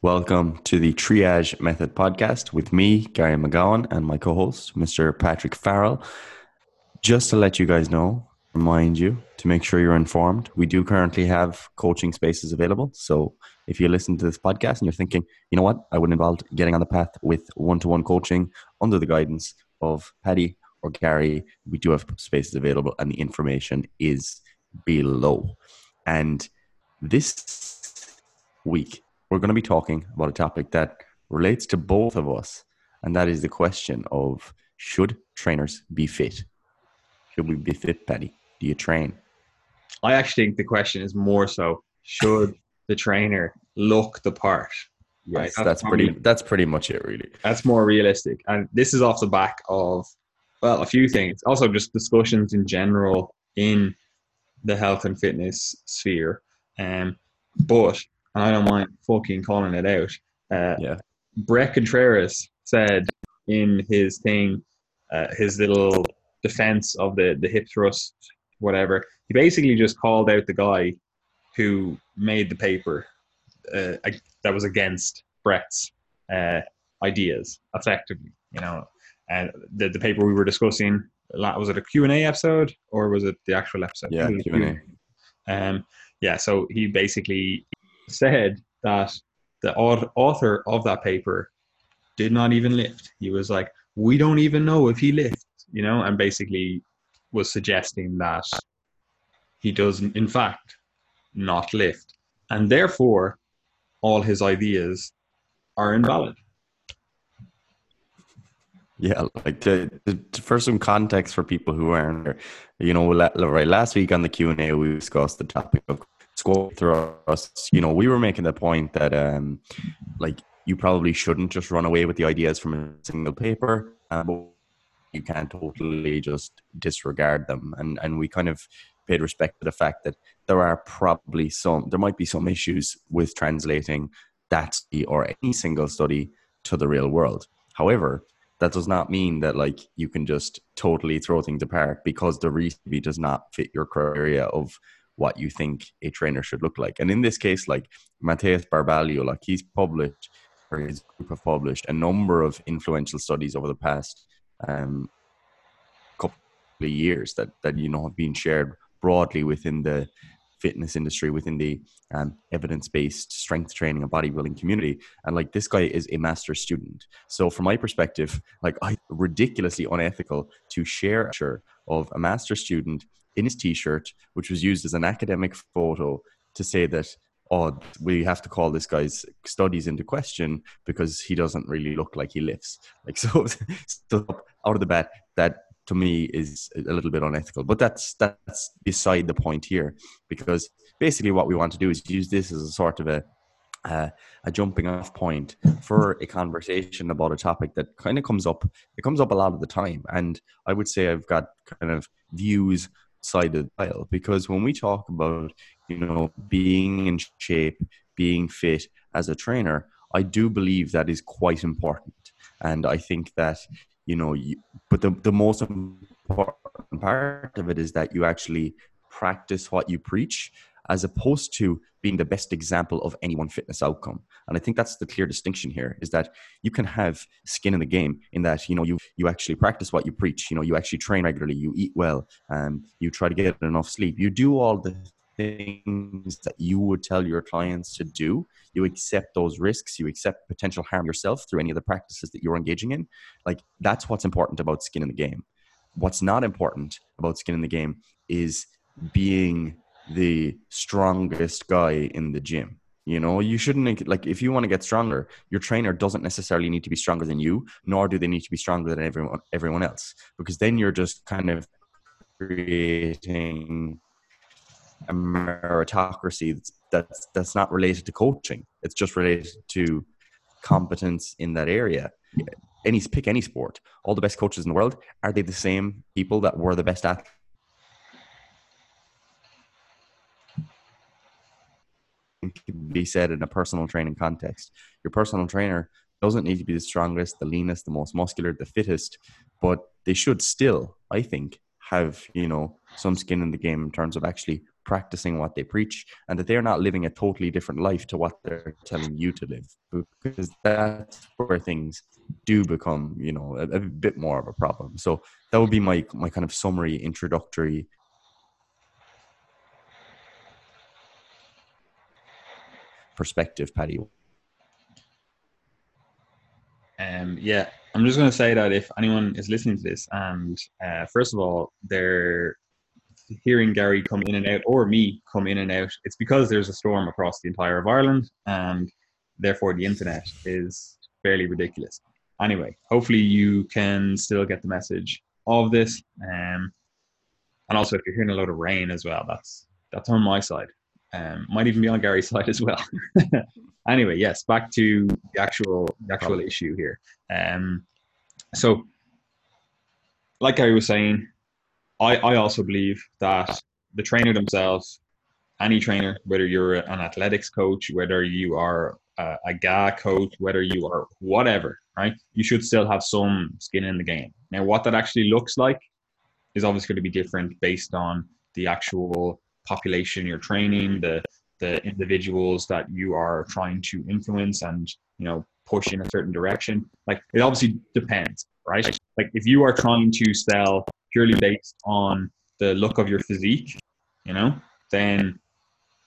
Welcome to the Triage Method podcast with me, Gary McGowan, and my co host, Mr. Patrick Farrell. Just to let you guys know, remind you to make sure you're informed. We do currently have coaching spaces available. So if you listen to this podcast and you're thinking, you know what, I would involve getting on the path with one to one coaching under the guidance of Paddy or Gary, we do have spaces available and the information is below. And this week, we're going to be talking about a topic that relates to both of us, and that is the question of should trainers be fit? Should we be fit, Paddy? Do you train? I actually think the question is more so should the trainer look the part? Yes, right? that's, that's pretty. That's pretty much it, really. That's more realistic, and this is off the back of well, a few things. Also, just discussions in general in the health and fitness sphere. Um, but I don't mind fucking calling it out. Uh, yeah. Bret Contreras said in his thing, uh, his little defense of the the hip thrust, whatever. He basically just called out the guy who made the paper uh, that was against Bret's uh, ideas, effectively. You know, and the the paper we were discussing was it a Q and A episode or was it the actual episode? Yeah, Q and A. Um, yeah. So he basically said that the author of that paper did not even lift. He was like, "We don't even know if he lifts," you know, and basically was suggesting that he does, in fact, not lift, and therefore all his ideas are invalid. Yeah, like to, to, for some context for people who aren't, you know, right last week on the Q and A we discussed the topic of squat us. You know, we were making the point that um, like you probably shouldn't just run away with the ideas from a single paper, uh, but you can't totally just disregard them. And and we kind of paid respect to the fact that there are probably some, there might be some issues with translating that or any single study to the real world. However, that does not mean that like you can just totally throw things apart because the recipe does not fit your criteria of what you think a trainer should look like. And in this case, like Matheus Barbalho, like he's published or his group have published a number of influential studies over the past um, couple of years that that you know have been shared broadly within the fitness industry within the um, evidence-based strength training and bodybuilding community and like this guy is a master student so from my perspective like i ridiculously unethical to share a of a master student in his t-shirt which was used as an academic photo to say that oh we have to call this guy's studies into question because he doesn't really look like he lifts like so, so out of the bat that to me is a little bit unethical. But that's that's beside the point here, because basically what we want to do is use this as a sort of a uh, a jumping off point for a conversation about a topic that kind of comes up. It comes up a lot of the time, and I would say I've got kind of views side of the aisle because when we talk about you know being in shape, being fit as a trainer, I do believe that is quite important, and I think that you know you, but the, the most important part of it is that you actually practice what you preach as opposed to being the best example of any one fitness outcome. And i think that's the clear distinction here is that you can have skin in the game in that you know you you actually practice what you preach. You know you actually train regularly you eat well and you try to get enough sleep. You do all the things that you would tell your clients to do. You accept those risks. You accept potential harm yourself through any of the practices that you're engaging in. Like that's what's important about skin in the game. What's not important about skin in the game is being the strongest guy in the gym you know you shouldn't like if you want to get stronger your trainer doesn't necessarily need to be stronger than you nor do they need to be stronger than everyone everyone else because then you're just kind of creating a meritocracy that's, that's that's not related to coaching. It's just related to competence in that area. Any pick any sport. All the best coaches in the world are they the same people that were the best athletes? Can be said in a personal training context. Your personal trainer doesn't need to be the strongest, the leanest, the most muscular, the fittest, but they should still, I think, have you know some skin in the game in terms of actually practicing what they preach and that they're not living a totally different life to what they're telling you to live because that's where things do become you know a, a bit more of a problem so that would be my my kind of summary introductory perspective paddy um, yeah, I'm just going to say that if anyone is listening to this, and uh, first of all, they're hearing Gary come in and out, or me come in and out, it's because there's a storm across the entire of Ireland, and therefore the internet is fairly ridiculous. Anyway, hopefully you can still get the message of this, um, and also if you're hearing a lot of rain as well, that's that's on my side. Um, might even be on Gary's side as well. anyway, yes, back to the actual the actual issue here. Um, so, like I was saying, I I also believe that the trainer themselves, any trainer, whether you're an athletics coach, whether you are a, a GA coach, whether you are whatever, right, you should still have some skin in the game. Now, what that actually looks like is obviously going to be different based on the actual population you're training, the the individuals that you are trying to influence and you know push in a certain direction. Like it obviously depends, right? Like if you are trying to sell purely based on the look of your physique, you know, then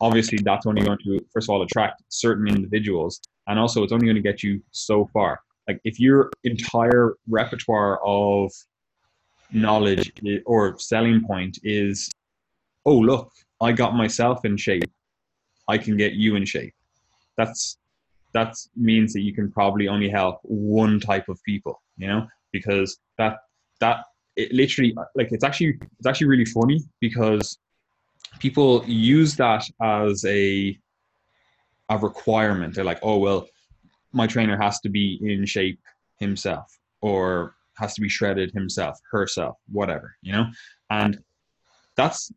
obviously that's only going to first of all attract certain individuals and also it's only going to get you so far like if your entire repertoire of knowledge or selling point is oh look I got myself in shape. I can get you in shape. That's that means that you can probably only help one type of people, you know, because that that it literally like it's actually it's actually really funny because people use that as a a requirement. They're like, oh well, my trainer has to be in shape himself or has to be shredded himself, herself, whatever, you know? And that's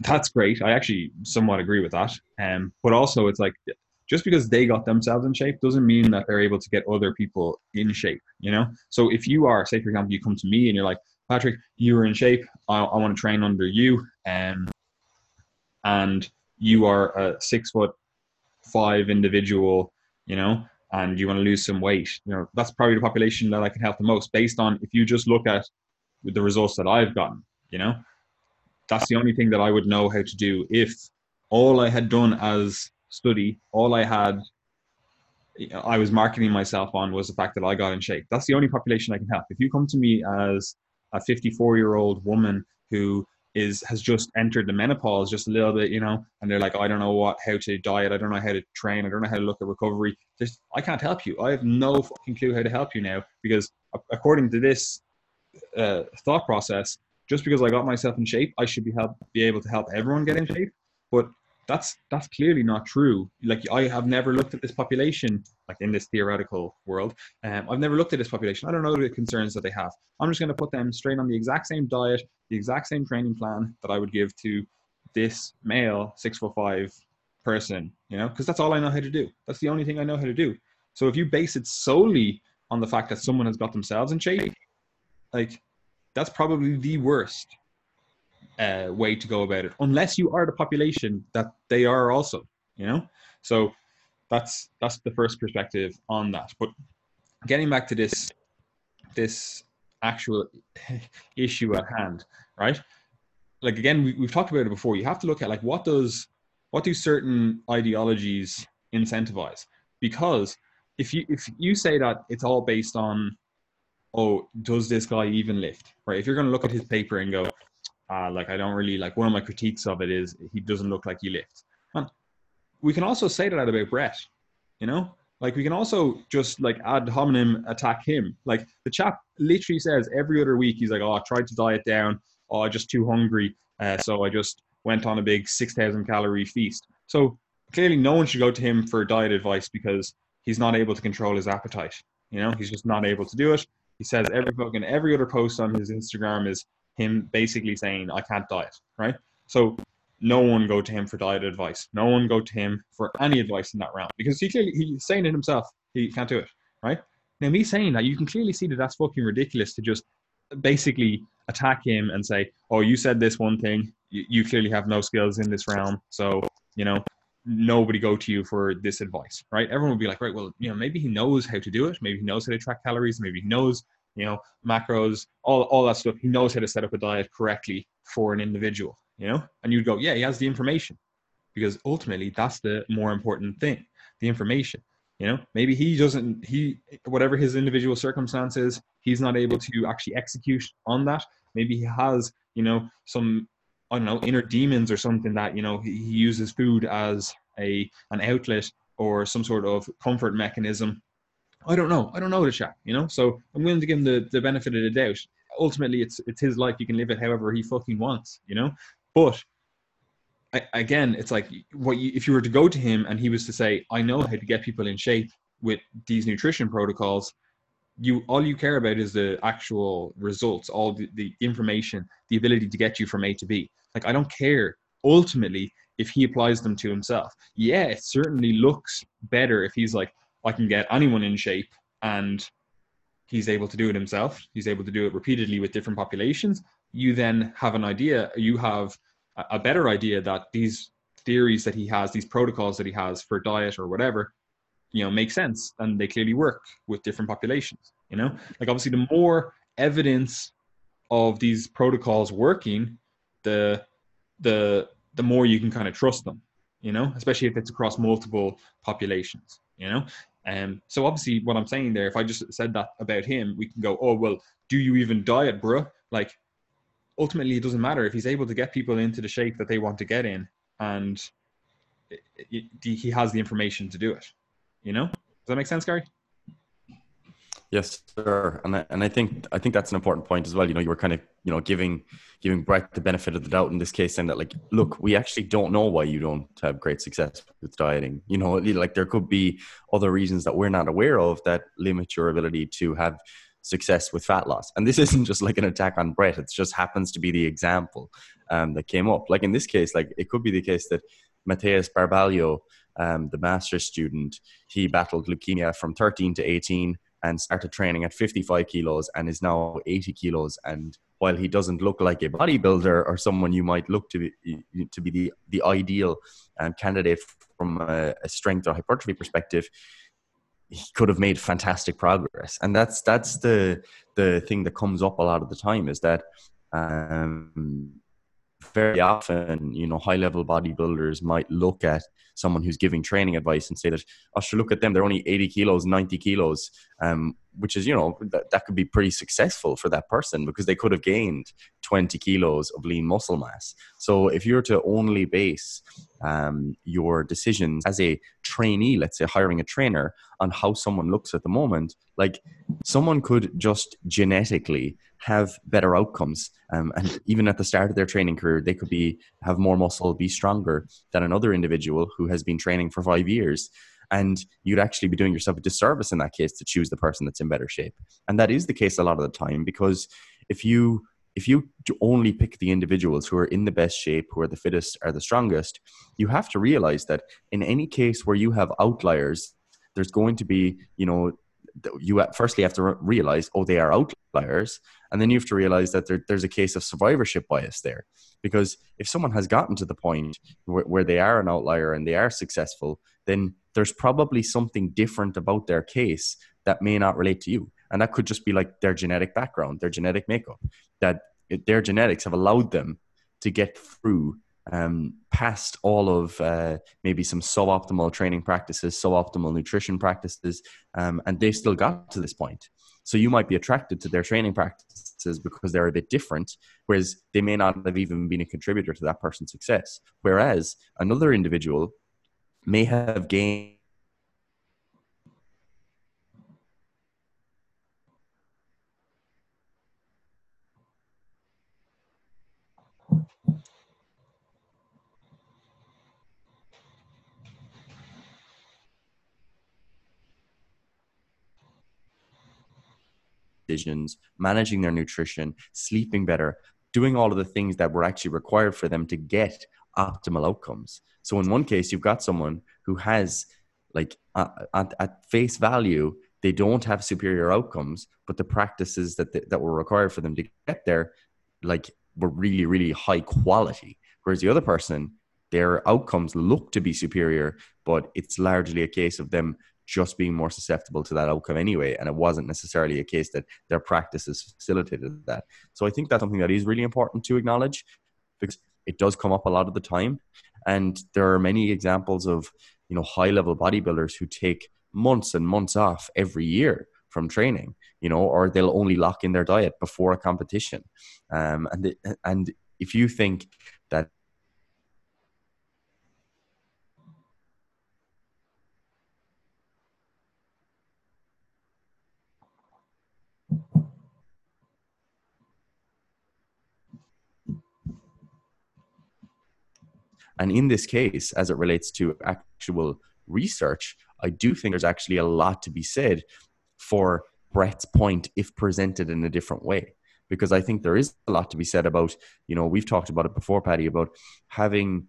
that's great. I actually somewhat agree with that. Um, but also, it's like just because they got themselves in shape doesn't mean that they're able to get other people in shape. You know. So if you are, say for example, you come to me and you're like, Patrick, you are in shape. I, I want to train under you. Um, and you are a six foot five individual. You know. And you want to lose some weight, you know, that's probably the population that I can help the most based on if you just look at the results that I've gotten, you know, that's the only thing that I would know how to do if all I had done as study, all I had, I was marketing myself on was the fact that I got in shape. That's the only population I can help. If you come to me as a 54 year old woman who is has just entered the menopause just a little bit, you know, and they're like, I don't know what how to diet, I don't know how to train, I don't know how to look at recovery. Just I can't help you. I have no fucking clue how to help you now because according to this uh, thought process, just because I got myself in shape, I should be help be able to help everyone get in shape. But that's that's clearly not true. Like I have never looked at this population, like in this theoretical world. Um, I've never looked at this population. I don't know the concerns that they have. I'm just going to put them straight on the exact same diet, the exact same training plan that I would give to this male six foot five person. You know, because that's all I know how to do. That's the only thing I know how to do. So if you base it solely on the fact that someone has got themselves in shape, like that's probably the worst uh, way to go about it, unless you are the population that they are also. You know, so that's that's the first perspective on that. But getting back to this this actual issue at hand, right? Like again, we, we've talked about it before. You have to look at like what does what do certain ideologies incentivize? Because if you if you say that it's all based on oh, does this guy even lift? Right? If you're going to look at his paper and go, uh, like I don't really like one of my critiques of it is he doesn't look like he lifts. We can also say that about Bret, you know, like we can also just like ad hominem attack him. Like the chap literally says every other week he's like, oh, I tried to diet down. Oh, I'm just too hungry, uh, so I just went on a big six thousand calorie feast. So clearly, no one should go to him for diet advice because he's not able to control his appetite. You know, he's just not able to do it. He says every fucking every other post on his Instagram is him basically saying I can't diet, right? So no one go to him for diet advice. No one go to him for any advice in that realm because he clearly he's saying it himself. He can't do it, right? Now me saying that, you can clearly see that that's fucking ridiculous to just basically attack him and say, "Oh, you said this one thing. you, you clearly have no skills in this realm. So, you know, nobody go to you for this advice, right? Everyone will be like, right, well, you know, maybe he knows how to do it. Maybe he knows how to track calories. Maybe he knows, you know, macros, all, all that stuff. He knows how to set up a diet correctly for an individual, you know? And you'd go, yeah, he has the information because ultimately that's the more important thing, the information. You know, maybe he doesn't, he, whatever his individual circumstances, he's not able to actually execute on that. Maybe he has, you know, some I don't know, inner demons or something that, you know, he, uses food as a an outlet or some sort of comfort mechanism. I don't know. I don't know the chap, you know? So I'm willing to give him the, the benefit of the doubt. Ultimately, it's it's his life. He can live it however he fucking wants, you know? But I, again, it's like what you, if you were to go to him and he was to say, I know how to get people in shape with these nutrition protocols, you all you care about is the actual results, all the, the information, the ability to get you from A to B. Like I don't care ultimately if he applies them to himself. Yeah, it certainly looks better if he's like, I can get anyone in shape and he's able to do it himself. He's able to do it repeatedly with different populations. You then have an idea, you have a better idea that these theories that he has, these protocols that he has for diet or whatever, you know make sense and they clearly work with different populations you know? Like obviously the more evidence of these protocols working the the the more you can kind of trust them you know? Especially if it's across multiple populations you know? And um, so obviously what i'm saying there if i just said that about him we can go oh well do you even diet bro like ultimately it doesn't matter if he's able to get people into the shape that they want to get in and it, it, he has the information to do it you know, does that make sense, Gary? Yes, sir. And I, and I think I think that's an important point as well. You know, you were kind of you know giving giving Bret the benefit of the doubt in this case, saying that like, look, we actually don't know why you don't have great success with dieting. You know, like there could be other reasons that we're not aware of that limit your ability to have success with fat loss. And this isn't just like an attack on Bret; it just happens to be the example um, that came up. Like in this case, like it could be the case that Matheus Barbalho um, the master's student, he battled leukemia from 13 to 18 and started training at 55 kilos and is now 80 kilos. And while he doesn't look like a bodybuilder or someone you might look to be, to be the, the ideal um, candidate from a, a strength or hypertrophy perspective, he could have made fantastic progress. And that's that's the the thing that comes up a lot of the time is that um, very often, you know, high level bodybuilders might look at someone who's giving training advice and say that, oh, should look at them, they're only 80 kilos, 90 kilos, um, which is, you know, that, that could be pretty successful for that person because they could have gained 20 kilos of lean muscle mass. So if you're to only base um, your decisions as a trainee, let's say hiring a trainer, on how someone looks at the moment, like someone could just genetically have better outcomes. Um, and even at the start of their training career, they could be have more muscle, be stronger than another individual who has been training for five years. And you'd actually be doing yourself a disservice in that case to choose the person that's in better shape. And that is the case a lot of the time because if you if you only pick the individuals who are in the best shape, who are the fittest, are the strongest, you have to realize that in any case where you have outliers, there's going to be, you know, you firstly have to realize, oh, they are outliers, and then you have to realize that there, there's a case of survivorship bias there, because if someone has gotten to the point where, where they are an outlier and they are successful, then there's probably something different about their case that may not relate to you, and that could just be like their genetic background, their genetic makeup, that their genetics have allowed them to get through um, past all of uh, maybe some suboptimal training practices, suboptimal nutrition practices, um, and they still got to this point. So you might be attracted to their training practices because they're a bit different, whereas they may not have even been a contributor to that person's success. Whereas another individual may have gained decisions, managing their nutrition, sleeping better, doing all of the things that were actually required for them to get optimal outcomes. So in one case, you've got someone who has like uh, at, at, face value, they don't have superior outcomes, but the practices that that were required for them to get there, like were really, really high quality. Whereas the other person, their outcomes look to be superior, but it's largely a case of them just being more susceptible to that outcome anyway. And it wasn't necessarily a case that their practices facilitated that. So I think that's something that is really important to acknowledge because it does come up a lot of the time. And there are many examples of, you know, high level bodybuilders who take months and months off every year from training, you know, or they'll only lock in their diet before a competition. Um, and, and if you think that And in this case, as it relates to actual research, I do think there's actually a lot to be said for Bret's point if presented in a different way. Because I think there is a lot to be said about, you know, we've talked about it before, Paddy, about having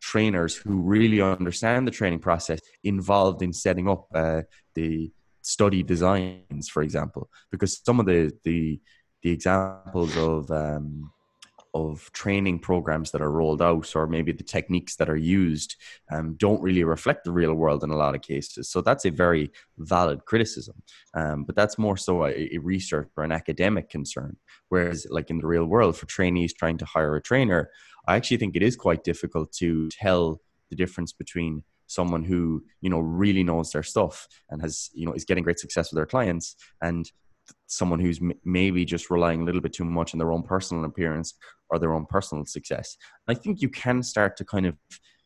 trainers who really understand the training process involved in setting up uh, the study designs, for example. Because some of the the the examples of um, of training programs that are rolled out or maybe the techniques that are used um, don't really reflect the real world in a lot of cases. So that's a very valid criticism. Um, but that's more so a, a, research or an academic concern. Whereas, like in the real world, for trainees trying to hire a trainer, I actually think it is quite difficult to tell the difference between someone who you know really knows their stuff and has you know is getting great success with their clients and someone who's maybe just relying a little bit too much on their own personal appearance or their own personal success. And I think you can start to kind of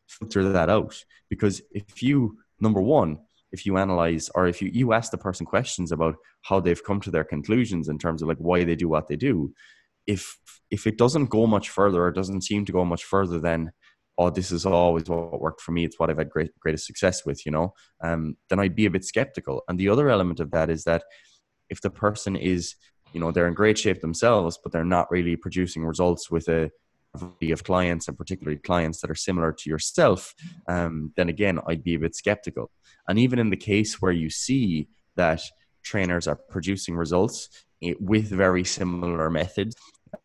filter that out because if you, number one, if you analyze or if you, you ask the person questions about how they've come to their conclusions in terms of like why they do what they do, if if it doesn't go much further or doesn't seem to go much further than oh this is always what worked for me it's what i've had great greatest success with you know um, then i'd be a bit skeptical and the other element of that is that if the person is you know they're in great shape themselves but they're not really producing results with a variety of clients and particularly clients that are similar to yourself um, then again i'd be a bit skeptical. And even in the case where you see that trainers are producing results with very similar methods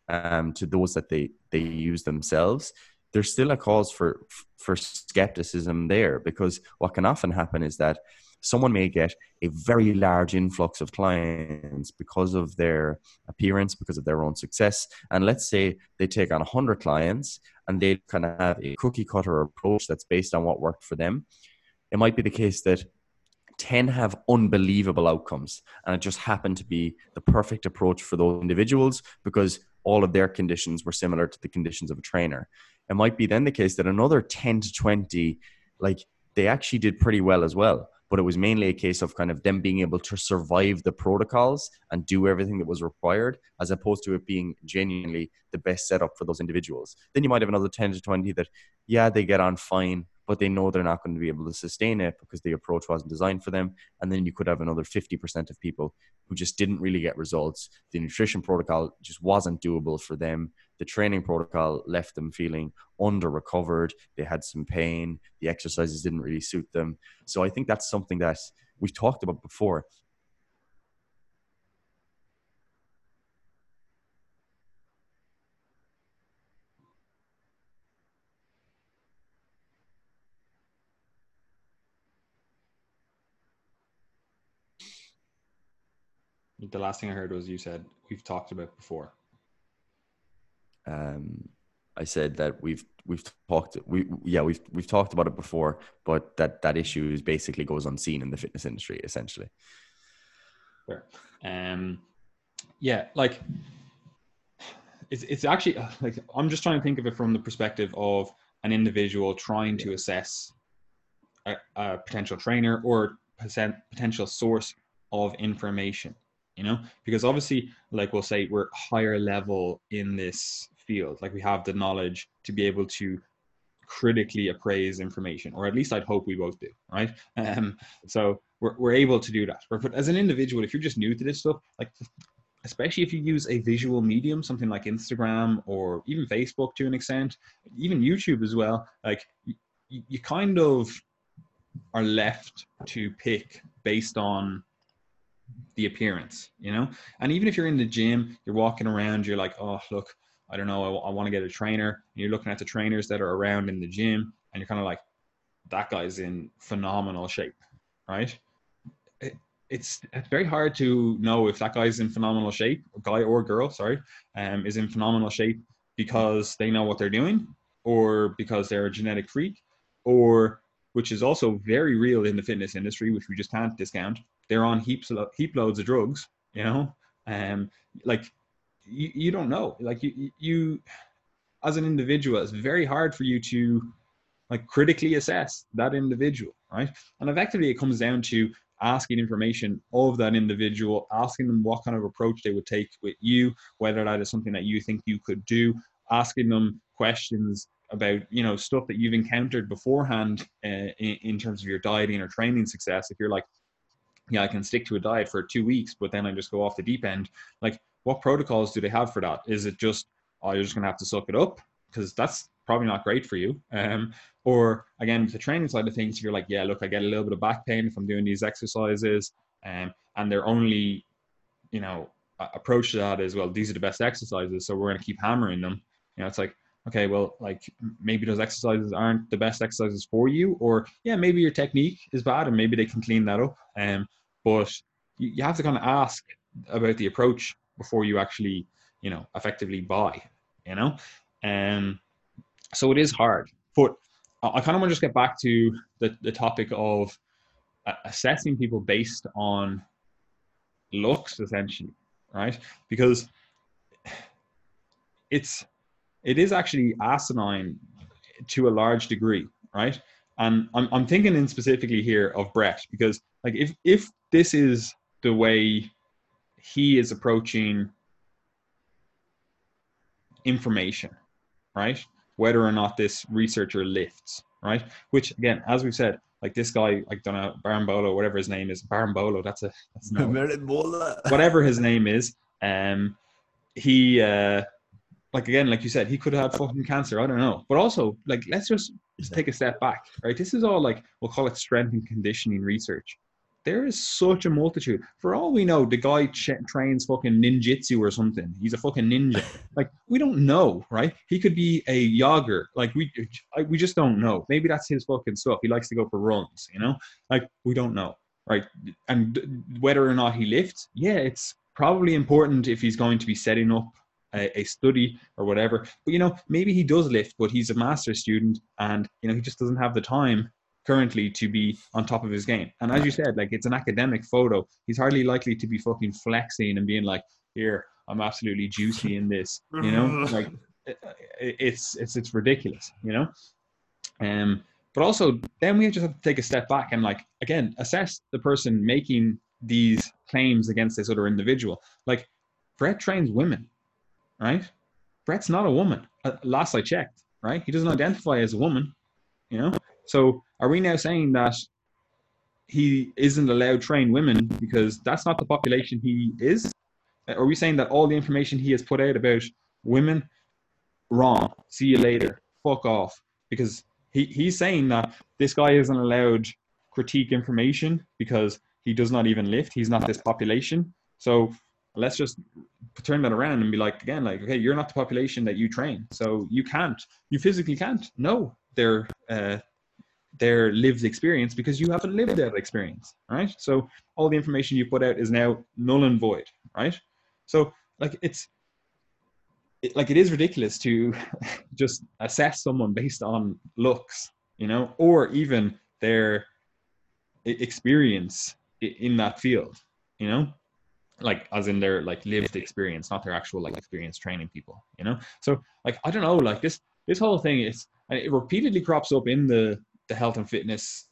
um, to those that they they use themselves there's still a cause for for skepticism there because what can often happen is that someone may get a very large influx of clients because of their appearance, because of their own success. And let's say they take on 100 clients and they kind of have a cookie cutter approach that's based on what worked for them. It might be the case that 10 have unbelievable outcomes and it just happened to be the perfect approach for those individuals because all of their conditions were similar to the conditions of a trainer it might be then the case that another 10 to 20 like they actually did pretty well as well but it was mainly a case of kind of them being able to survive the protocols and do everything that was required as opposed to it being genuinely the best setup for those individuals then you might have another 10 to 20 that yeah they get on fine but they know they're not going to be able to sustain it because the approach wasn't designed for them. And then you could have another 50% of people who just didn't really get results. The nutrition protocol just wasn't doable for them. The training protocol left them feeling under recovered. They had some pain. The exercises didn't really suit them. So I think that's something that we've talked about before. The last thing I heard was you said we've talked about before. Um, I said that we've we've talked we yeah we've we've talked about it before, but that that issue is basically goes unseen in the fitness industry essentially. Fair. Um, yeah, like it's it's actually like I'm just trying to think of it from the perspective of an individual trying to assess a, a potential trainer or potential source of information you know? Because obviously like we'll say we're higher level in this field. Like we have the knowledge to be able to critically appraise information or at least i'd hope we both do right? Um, so we're, we're able to do that. But as an individual if you're just new to this stuff like especially if you use a visual medium something like instagram or even facebook to an extent even youtube as well like you, you kind of are left to pick based on the appearance, you know? And even if you're in the gym, you're walking around, you're like, oh, look, I don't know, I, want to get a trainer. And you're looking at the trainers that are around in the gym, and you're kind of like, that guy's in phenomenal shape, right? It, it's it's very hard to know if that guy's in phenomenal shape, guy or girl, sorry, um, is in phenomenal shape because they know what they're doing, or because they're a genetic freak, or which is also very real in the fitness industry, which we just can't discount. They're on heaps of heap loads of drugs, you know, um, like you, you don't know, like you you as an individual, it's very hard for you to like critically assess that individual, right? And effectively, it comes down to asking information of that individual, asking them what kind of approach they would take with you, whether that is something that you think you could do, asking them questions about you know stuff that you've encountered beforehand uh, in, in terms of your dieting or training success. If you're like, yeah, I can stick to a diet for two weeks, but then I just go off the deep end. Like, what protocols do they have for that? Is it just, oh, you're just gonna have to suck it up? Because that's probably not great for you. Um, or again, the training side of things, if you're like, yeah, look, I get a little bit of back pain if I'm doing these exercises, um, and they're only, you know, approach to that is well, these are the best exercises, so we're to keep hammering them. You know, it's like, okay, well, like maybe those exercises aren't the best exercises for you, or yeah, maybe your technique is bad, and maybe they can clean that up. Um, but you, you have to kind of ask about the approach before you actually, you know, effectively buy. You know, um, so it is hard. But I kind of want to just get back to the, the topic of assessing people based on looks, essentially, right? Because it's it is actually asinine to a large degree, right? And I'm I'm thinking in specifically here of Bret because like if if this is the way he is approaching information, right? whether or not this researcher lifts, right? Which again, as we've said, like this guy, like don't know, Barambolo, whatever his name is, Barambolo, that's a that's no, whatever his name is, um, he uh, like again, like you said, he could have had fucking cancer. I don't know, but also like let's just, just take a step back, right? This is all like we'll call it strength and conditioning research, there is such a multitude. For all we know, the guy ch- trains fucking ninjutsu or something. He's a fucking ninja. Like we don't know, right? He could be a jogger. Like we, we just don't know. Maybe that's his fucking stuff. He likes to go for runs. You know, like we don't know, right? And whether or not he lifts, yeah, it's probably important if he's going to be setting up a, a, study or whatever. But you know, maybe he does lift, but he's a master's student, and you know, he just doesn't have the time currently to be on top of his game. And as you said, like it's an academic photo. He's hardly likely to be fucking flexing and being like, "Here, I'm absolutely juicy in this." You know, like it's it's it's ridiculous. You know, um. But also, then we just have to take a step back and like again assess the person making these claims against this other individual. Like Bret trains women, right? Bret's not a woman. Uh, last I checked, right? He doesn't identify as a woman. You know, so are we now saying that he isn't allowed to train women because that's not the population he is? Are we saying that all the information he has put out about women wrong? See you later. Fuck off. Because he, he's saying that this guy isn't allowed critique information because he does not even lift. He's not this population. So let's just turn that around and be like again, like, okay, you're not the population that you train. So you can't. You physically can't. No, they're uh, their lived experience because you haven't lived that experience, right? So all the information you put out is now null and void, right? So like it's it, like it is ridiculous to just assess someone based on looks, you know, or even their experience in that field, you know, like as in their like lived experience, not their actual like experience training people, you know. So like I don't know, like this this whole thing is and it repeatedly crops up in the the health and fitness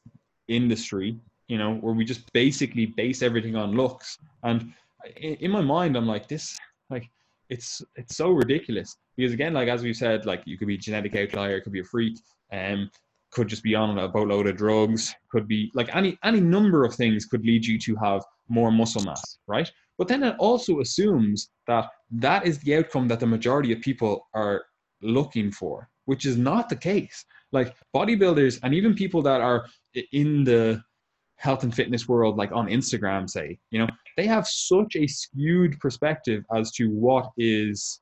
industry, you know, where we just basically base everything on looks. And in my mind, I'm like, this, like, it's it's so ridiculous because again, like as we said, like you could be a genetic outlier, could be a freak, um, could just be on a boatload of drugs, could be like any any number of things could lead you to have more muscle mass, right? But then it also assumes that that is the outcome that the majority of people are looking for, which is not the case like bodybuilders and even people that are in the health and fitness world like on instagram say you know they have such a skewed perspective as to what is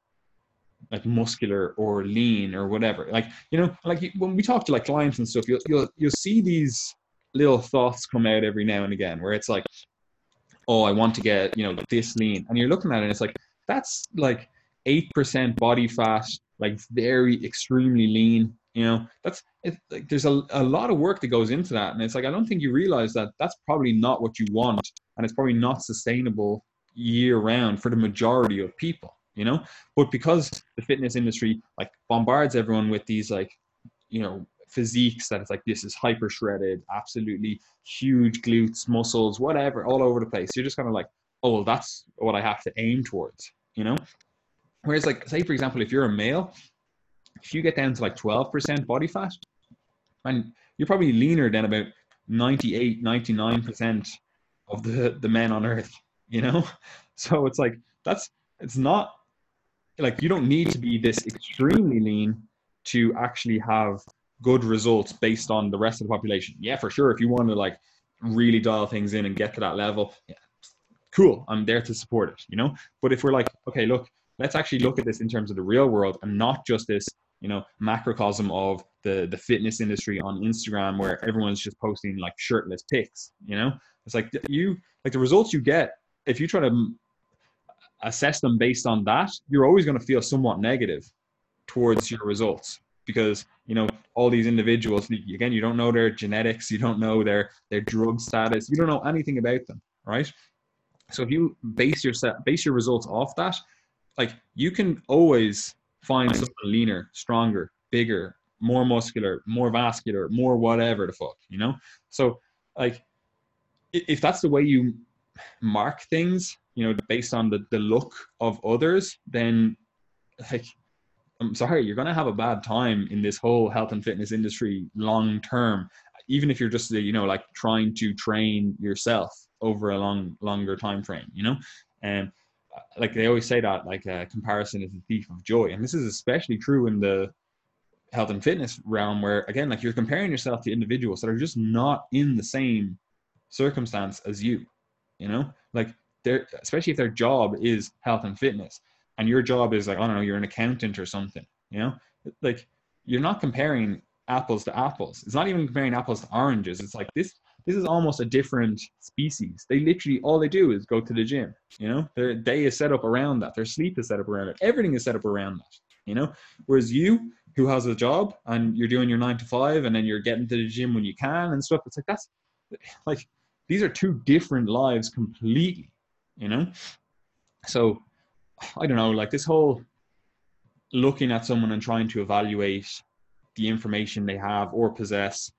like muscular or lean or whatever. Like you know, like when we talk to like clients and stuff, you'll you'll you'll see these little thoughts come out every now and again where it's like, oh, I want to get you know this lean, and you're looking at it and it's like that's like eight percent body fat, like very extremely lean. You know, that's it, like there's a, a lot of work that goes into that, and it's like I don't think you realize that that's probably not what you want, and it's probably not sustainable year round for the majority of people you know? But because the fitness industry like bombards everyone with these like you know physiques that it's like this is hyper shredded absolutely huge glutes muscles whatever all over the place. You're just kind of like oh well that's what i have to aim towards you know? Whereas like say for example if you're a male if you get down to like 12% body fat and you're probably leaner than about 98 99% of the the men on earth you know? So it's like that's it's not like you don't need to be this extremely lean to actually have good results based on the rest of the population. Yeah, for sure. If you want to like really dial things in and get to that level, yeah, cool. I'm there to support it, you know? But if we're like, okay, look, let's actually look at this in terms of the real world and not just this, you know, macrocosm of the the fitness industry on Instagram where everyone's just posting like shirtless pics, you know? It's like you like the results you get if you try to assess them based on that, you're always going to feel somewhat negative towards your results because you know all these individuals again you don't know their genetics you don't know their their drug status you don't know anything about them right? So if you base your set base your results off that like you can always find someone leaner stronger bigger more muscular more vascular more whatever the fuck you know? So like if that's the way you mark things you know, based on the, the look of others, then like I'm sorry, you're gonna have a bad time in this whole health and fitness industry long term. Even if you're just uh, you know like trying to train yourself over a long longer time frame, you know, and like they always say that like uh, comparison is the thief of joy, and this is especially true in the health and fitness realm where again like you're comparing yourself to individuals that are just not in the same circumstance as you you know like their especially if their job is health and fitness and your job is like i don't know you're an accountant or something you know? Like you're not comparing apples to apples. It's not even comparing apples to oranges. It's like this this is almost a different species. They literally all they do is go to the gym you know? Their day is set up around that. Their sleep is set up around it. Everything is set up around that you know? Whereas you who has a job and you're doing your nine to five and then you're getting to the gym when you can and stuff it's like that's like these are two different lives completely you know? So i don't know like this whole looking at someone and trying to evaluate the information they have or possess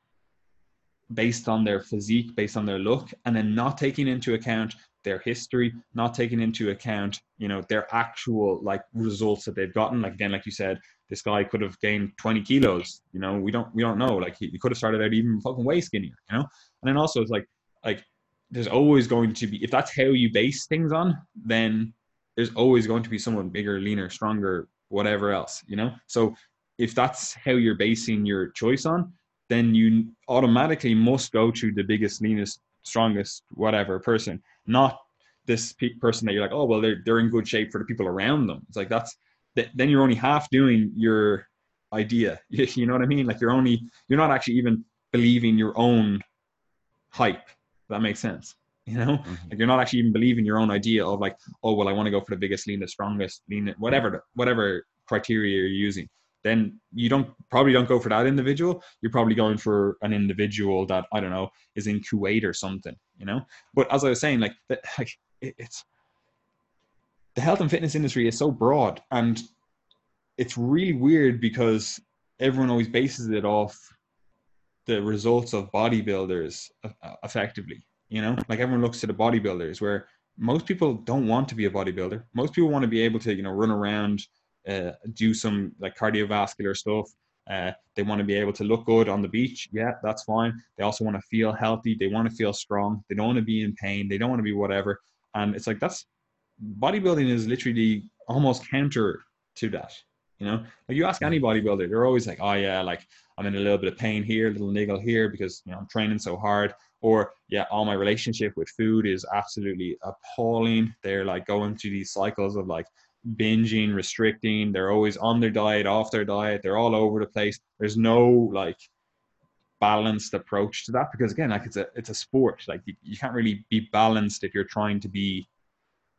based on their physique based on their look and then not taking into account their history not taking into account you know their actual like results that they've gotten. Like again like you said this guy could have gained 20 kilos you know we don't we don't know. Like he, he could have started out even fucking way skinnier you know? And then also it's like like there's always going to be if that's how you base things on then there's always going to be someone bigger leaner stronger whatever else you know? So if that's how you're basing your choice on then you automatically must go to the biggest leanest strongest whatever person not this person that you're like oh well they're, they're in good shape for the people around them. It's like that's then you're only half doing your idea you know what i mean? Like you're only you're not actually even believing your own hype. That makes sense. You know, mm-hmm. like you're not actually even believing your own idea of like, oh well, I want to go for the biggest, lean, the strongest, lean, whatever, whatever criteria you're using. Then you don't probably don't go for that individual. You're probably going for an individual that I don't know is in Kuwait or something. You know, but as I was saying, like, that, like it, it's the health and fitness industry is so broad and it's really weird because everyone always bases it off the results of bodybuilders effectively you know like everyone looks to the bodybuilders where most people don't want to be a bodybuilder. Most people want to be able to you know run around uh, do some like cardiovascular stuff. Uh, they want to be able to look good on the beach. Yeah that's fine. They also want to feel healthy. They want to feel strong. They don't want to be in pain. They don't want to be whatever. And it's like that's bodybuilding is literally almost counter to that you know, like you ask any bodybuilder, they're always like, "Oh yeah, like I'm in a little bit of pain here, a little niggle here because you know I'm training so hard." Or yeah, all my relationship with food is absolutely appalling. They're like going through these cycles of like binging, restricting. They're always on their diet, off their diet. They're all over the place. There's no like balanced approach to that because again, like it's a it's a sport. Like you, you can't really be balanced if you're trying to be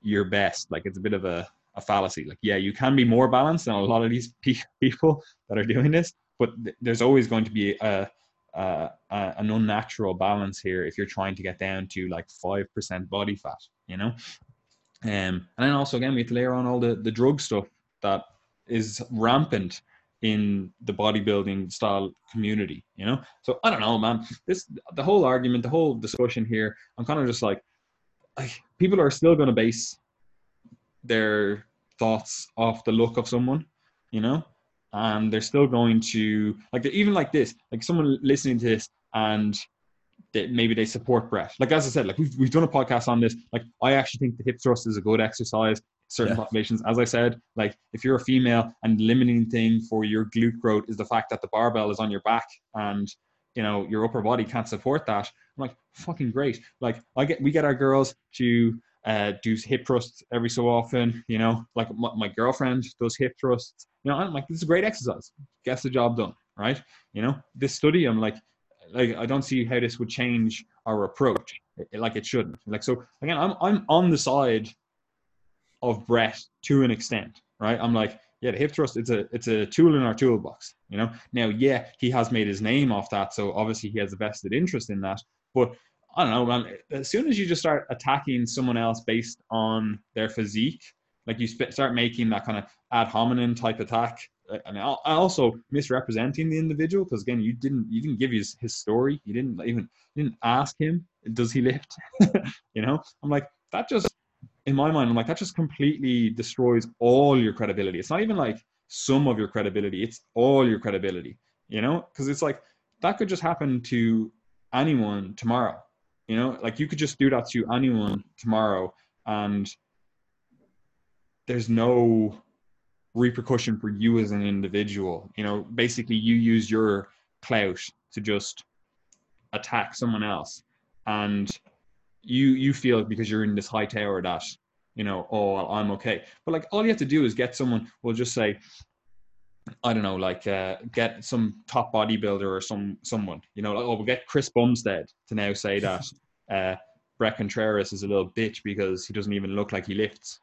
your best. Like it's a bit of a, a fallacy. Like yeah, you can be more balanced than a lot of these people that are doing this, but th- there's always going to be a, a an unnatural balance here if you're trying to get down to like five percent body fat. You know, um, and then also again we have to layer on all the the drug stuff that is rampant in the bodybuilding style community, you know? So I don't know, man. This the whole argument, the whole discussion here, I'm kind of just like, like people are still gonna base their thoughts off the look of someone, you know? And they're still going to like even like this, like someone listening to this and they, maybe they support Bret. Like as I said, like we've, we've done a podcast on this. Like I actually think the hip thrust is a good exercise certain yeah. populations. As I said, like if you're a female and limiting thing for your glute growth is the fact that the barbell is on your back and you know your upper body can't support that. I'm like fucking great. Like I get we get our girls to uh, do hip thrusts every so often. You know, like my, my girlfriend does hip thrusts. You know, I'm like this is a great exercise. Gets the job done, right? You know, this study, I'm like, like I don't see how this would change our approach. Eh, like it shouldn't. Like so again, I'm I'm on the side of Bret to an extent, right? I'm like, yeah, the hip thrust, it's a it's a tool in our toolbox, you know. Now, yeah, he has made his name off that, so obviously he has a vested interest in that. But I don't know, man. As soon as you just start attacking someone else based on their physique, like you start making that kind of ad hominem type attack, and also misrepresenting the individual because again, you didn't you didn't give his his story. You didn't even you didn't ask him, does he lift? you know, I'm like that just in my mind, I'm like, that just completely destroys all your credibility. It's not even like some of your credibility, it's all your credibility, you know? Because it's like that could just happen to anyone tomorrow, you know? Like you could just do that to anyone tomorrow and there's no repercussion for you as an individual. You know, basically, you use your clout to just attack someone else. And you you feel because you're in this high tower that you know oh well, i'm okay but like all you have to do is get someone We'll just say i don't know like uh, get some top bodybuilder or some someone you know like, oh we'll get chris bumstead to now say that uh bret contreras is a little bitch because he doesn't even look like he lifts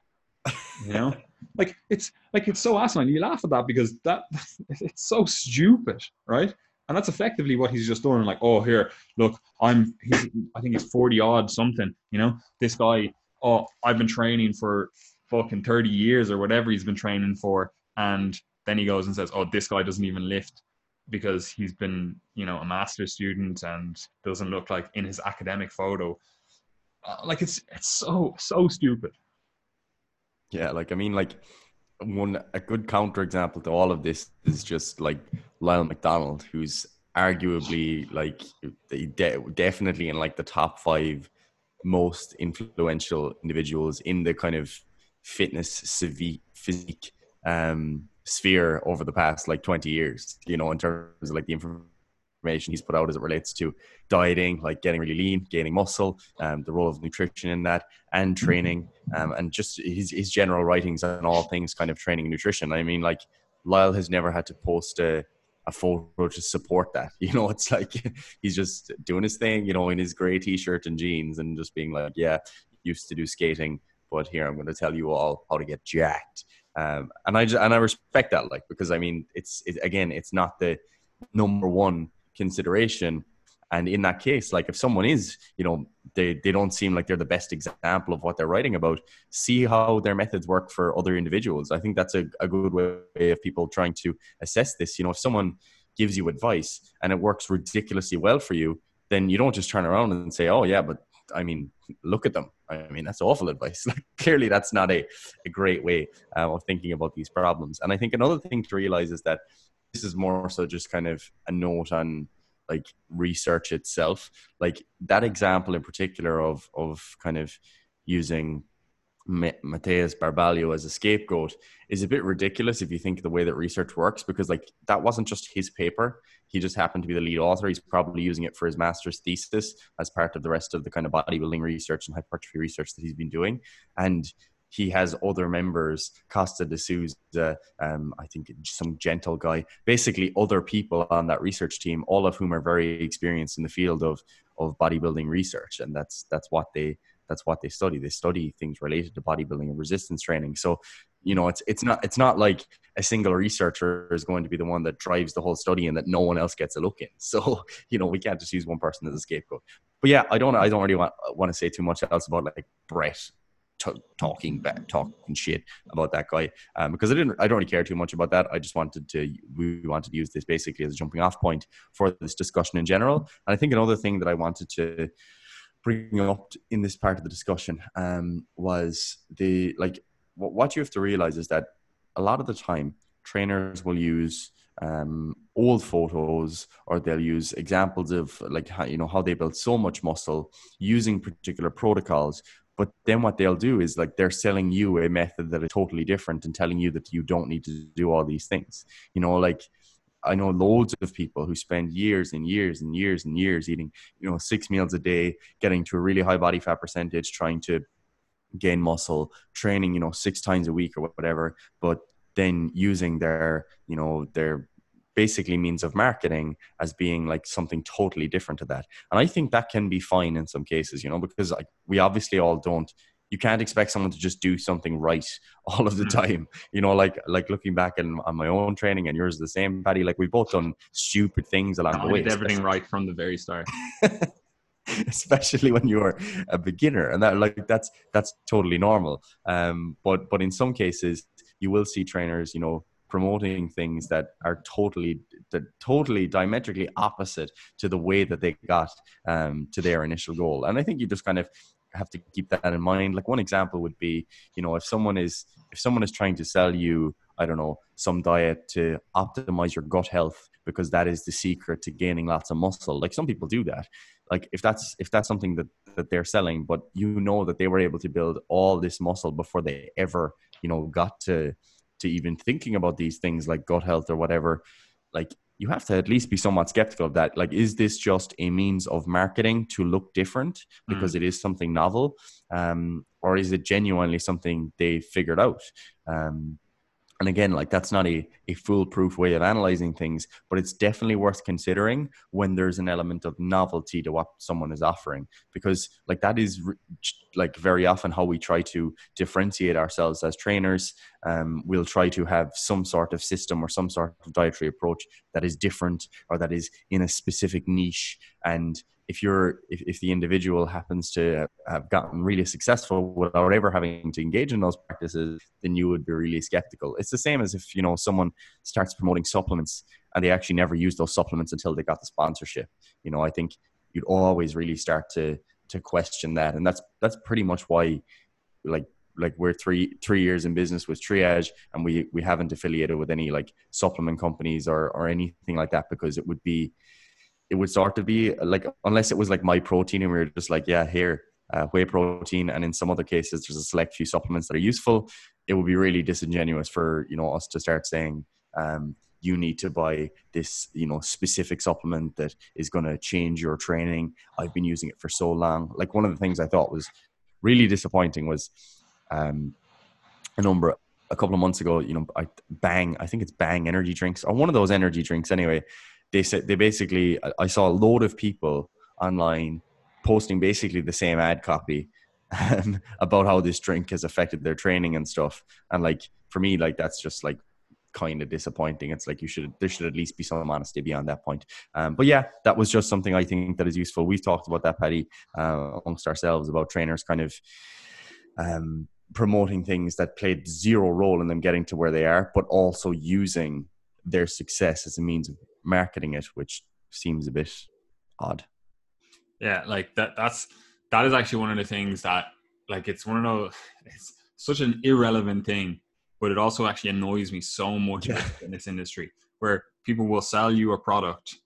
you know like it's like it's so asinine you laugh at that because that it's so stupid right and that's effectively what he's just doing Like, oh, here, look, I'm, he's, I think he's 40 odd something, you know, this guy, oh, I've been training for fucking 30 years or whatever he's been training for. And then he goes and says, oh, this guy doesn't even lift because he's been, you know, a master's student and doesn't look like in his academic photo. Uh, like it's, it's so, so stupid. Yeah. Like, I mean, like, one a good counter example to all of this is just like Lyle McDonald, who's arguably like de- definitely in like the top five most influential individuals in the kind of fitness physique um, sphere over the past like 20 years you know in terms of like the information information he's put out as it relates to dieting, like getting really lean, gaining muscle, um, the role of nutrition in that, and mm-hmm. training, um, and just his, his general writings on all things kind of training and nutrition. I mean, like Lyle has never had to post a, a photo to support that. You know, it's like he's just doing his thing, you know, in his gray t-shirt and jeans, and just being like, yeah, used to do skating, but here I'm going to tell you all how to get jacked. Um, and I just, and I respect that, like because I mean, it's it, again, it's not the number one consideration. And in that case like if someone is you know they they don't seem like they're the best example of what they're writing about see how their methods work for other individuals. I think that's a, a good way of people trying to assess this. You know if someone gives you advice and it works ridiculously well for you then you don't just turn around and say oh yeah but i mean look at them. I mean that's awful advice. Like clearly that's not a, a great way uh, of thinking about these problems. And i think another thing to realize is that this is more so just kind of a note on like research itself. Like that example in particular of of kind of using Matheus Barbalho as a scapegoat is a bit ridiculous if you think the way that research works because like that wasn't just his paper. He just happened to be the lead author. He's probably using it for his master's thesis as part of the rest of the kind of bodybuilding research and hypertrophy research that he's been doing. And he has other members, Costa de Souza, um, I think some Gentil guy, basically other people on that research team, all of whom are very experienced in the field of of bodybuilding research, and that's that's what they that's what they study. They study things related to bodybuilding and resistance training. So you know it's it's not it's not like a single researcher is going to be the one that drives the whole study and that no one else gets a look in so you know we can't just use one person as a scapegoat but yeah i don't i don't really want, want to say too much else about like bret t- talking back talking shit about that guy um, because i didn't i don't really care too much about that. I just wanted to we wanted to use this basically as a jumping off point for this discussion in general. And i think another thing that i wanted to bring up in this part of the discussion um, was the like what you have to realize is that a lot of the time trainers will use um, old photos or they'll use examples of like how, you know how they built so much muscle using particular protocols but then what they'll do is like they're selling you a method that is totally different and telling you that you don't need to do all these things. You know like I know loads of people who spend years and years and years and years eating, you know, six meals a day, getting to a really high body fat percentage, trying to gain muscle, training, you know, six times a week or whatever, but then using their, you know, their basically means of marketing as being like something totally different to that. And I think that can be fine in some cases, you know, because like we obviously all don't you can't expect someone to just do something right all of the mm. time. You know, like like looking back on, on my own training and yours the same, Paddy. Like we've both done stupid things along no, the way. I did everything right from the very start. especially when you're a beginner and that like that's that's totally normal um but but in some cases you will see trainers you know promoting things that are totally that totally diametrically opposite to the way that they got um to their initial goal. And i think you just kind of have to keep that in mind. Like one example would be you know if someone is if someone is trying to sell you i don't know some diet to optimize your gut health because that is the secret to gaining lots of muscle like some people do that. Like if that's if that's something that that they're selling but you know that they were able to build all this muscle before they ever you know got to to even thinking about these things like gut health or whatever like you have to at least be somewhat skeptical of that like is this just a means of marketing to look different because mm. it is something novel um, or is it genuinely something they figured out um, and again like that's not a, a foolproof way of analyzing things but it's definitely worth considering when there's an element of novelty to what someone is offering. Because like that is like very often how we try to differentiate ourselves as trainers. Um, we'll try to have some sort of system or some sort of dietary approach that is different or that is in a specific niche and if you're if, if the individual happens to have gotten really successful without ever having to engage in those practices then you would be really skeptical. It's the same as if you know someone starts promoting supplements and they actually never use those supplements until they got the sponsorship. You know i think you'd always really start to to question that. And that's that's pretty much why like like we're three three years in business with triage and we we haven't affiliated with any like supplement companies or or anything like that because it would be it would sort of be like unless it was like my protein and we were just like yeah here uh, whey protein. And in some other cases there's a select few supplements that are useful. It would be really disingenuous for you know us to start saying um, you need to buy this you know specific supplement that is going to change your training. I've been using it for so long. Like one of the things i thought was really disappointing was um, a number a couple of months ago you know I, bang i think it's bang energy drinks or one of those energy drinks anyway they said they basically I saw a load of people online posting basically the same ad copy um, about how this drink has affected their training and stuff. And like for me, like that's just like kind of disappointing. It's like you should there should at least be some honesty beyond that point. Um, but yeah, that was just something I think that is useful. We've talked about that, Paddy, uh, amongst ourselves about trainers kind of um, promoting things that played zero role in them getting to where they are, but also using their success as a means of marketing it, which seems a bit odd. Yeah, like that. That's that is actually one of the things that like it's one of those. It's such an irrelevant thing, but it also actually annoys me so much yeah. in this industry where people will sell you a product.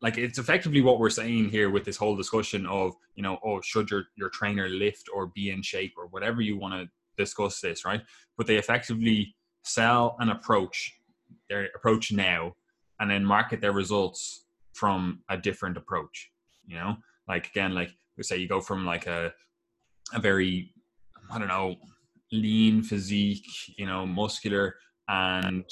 Like it's effectively what we're saying here with this whole discussion of you know oh should your your trainer lift or be in shape or whatever you want to discuss this right, but they effectively sell an approach their approach now and then market their results from a different approach you know like again like we say you go from like a a very i don't know lean physique, you know, muscular, and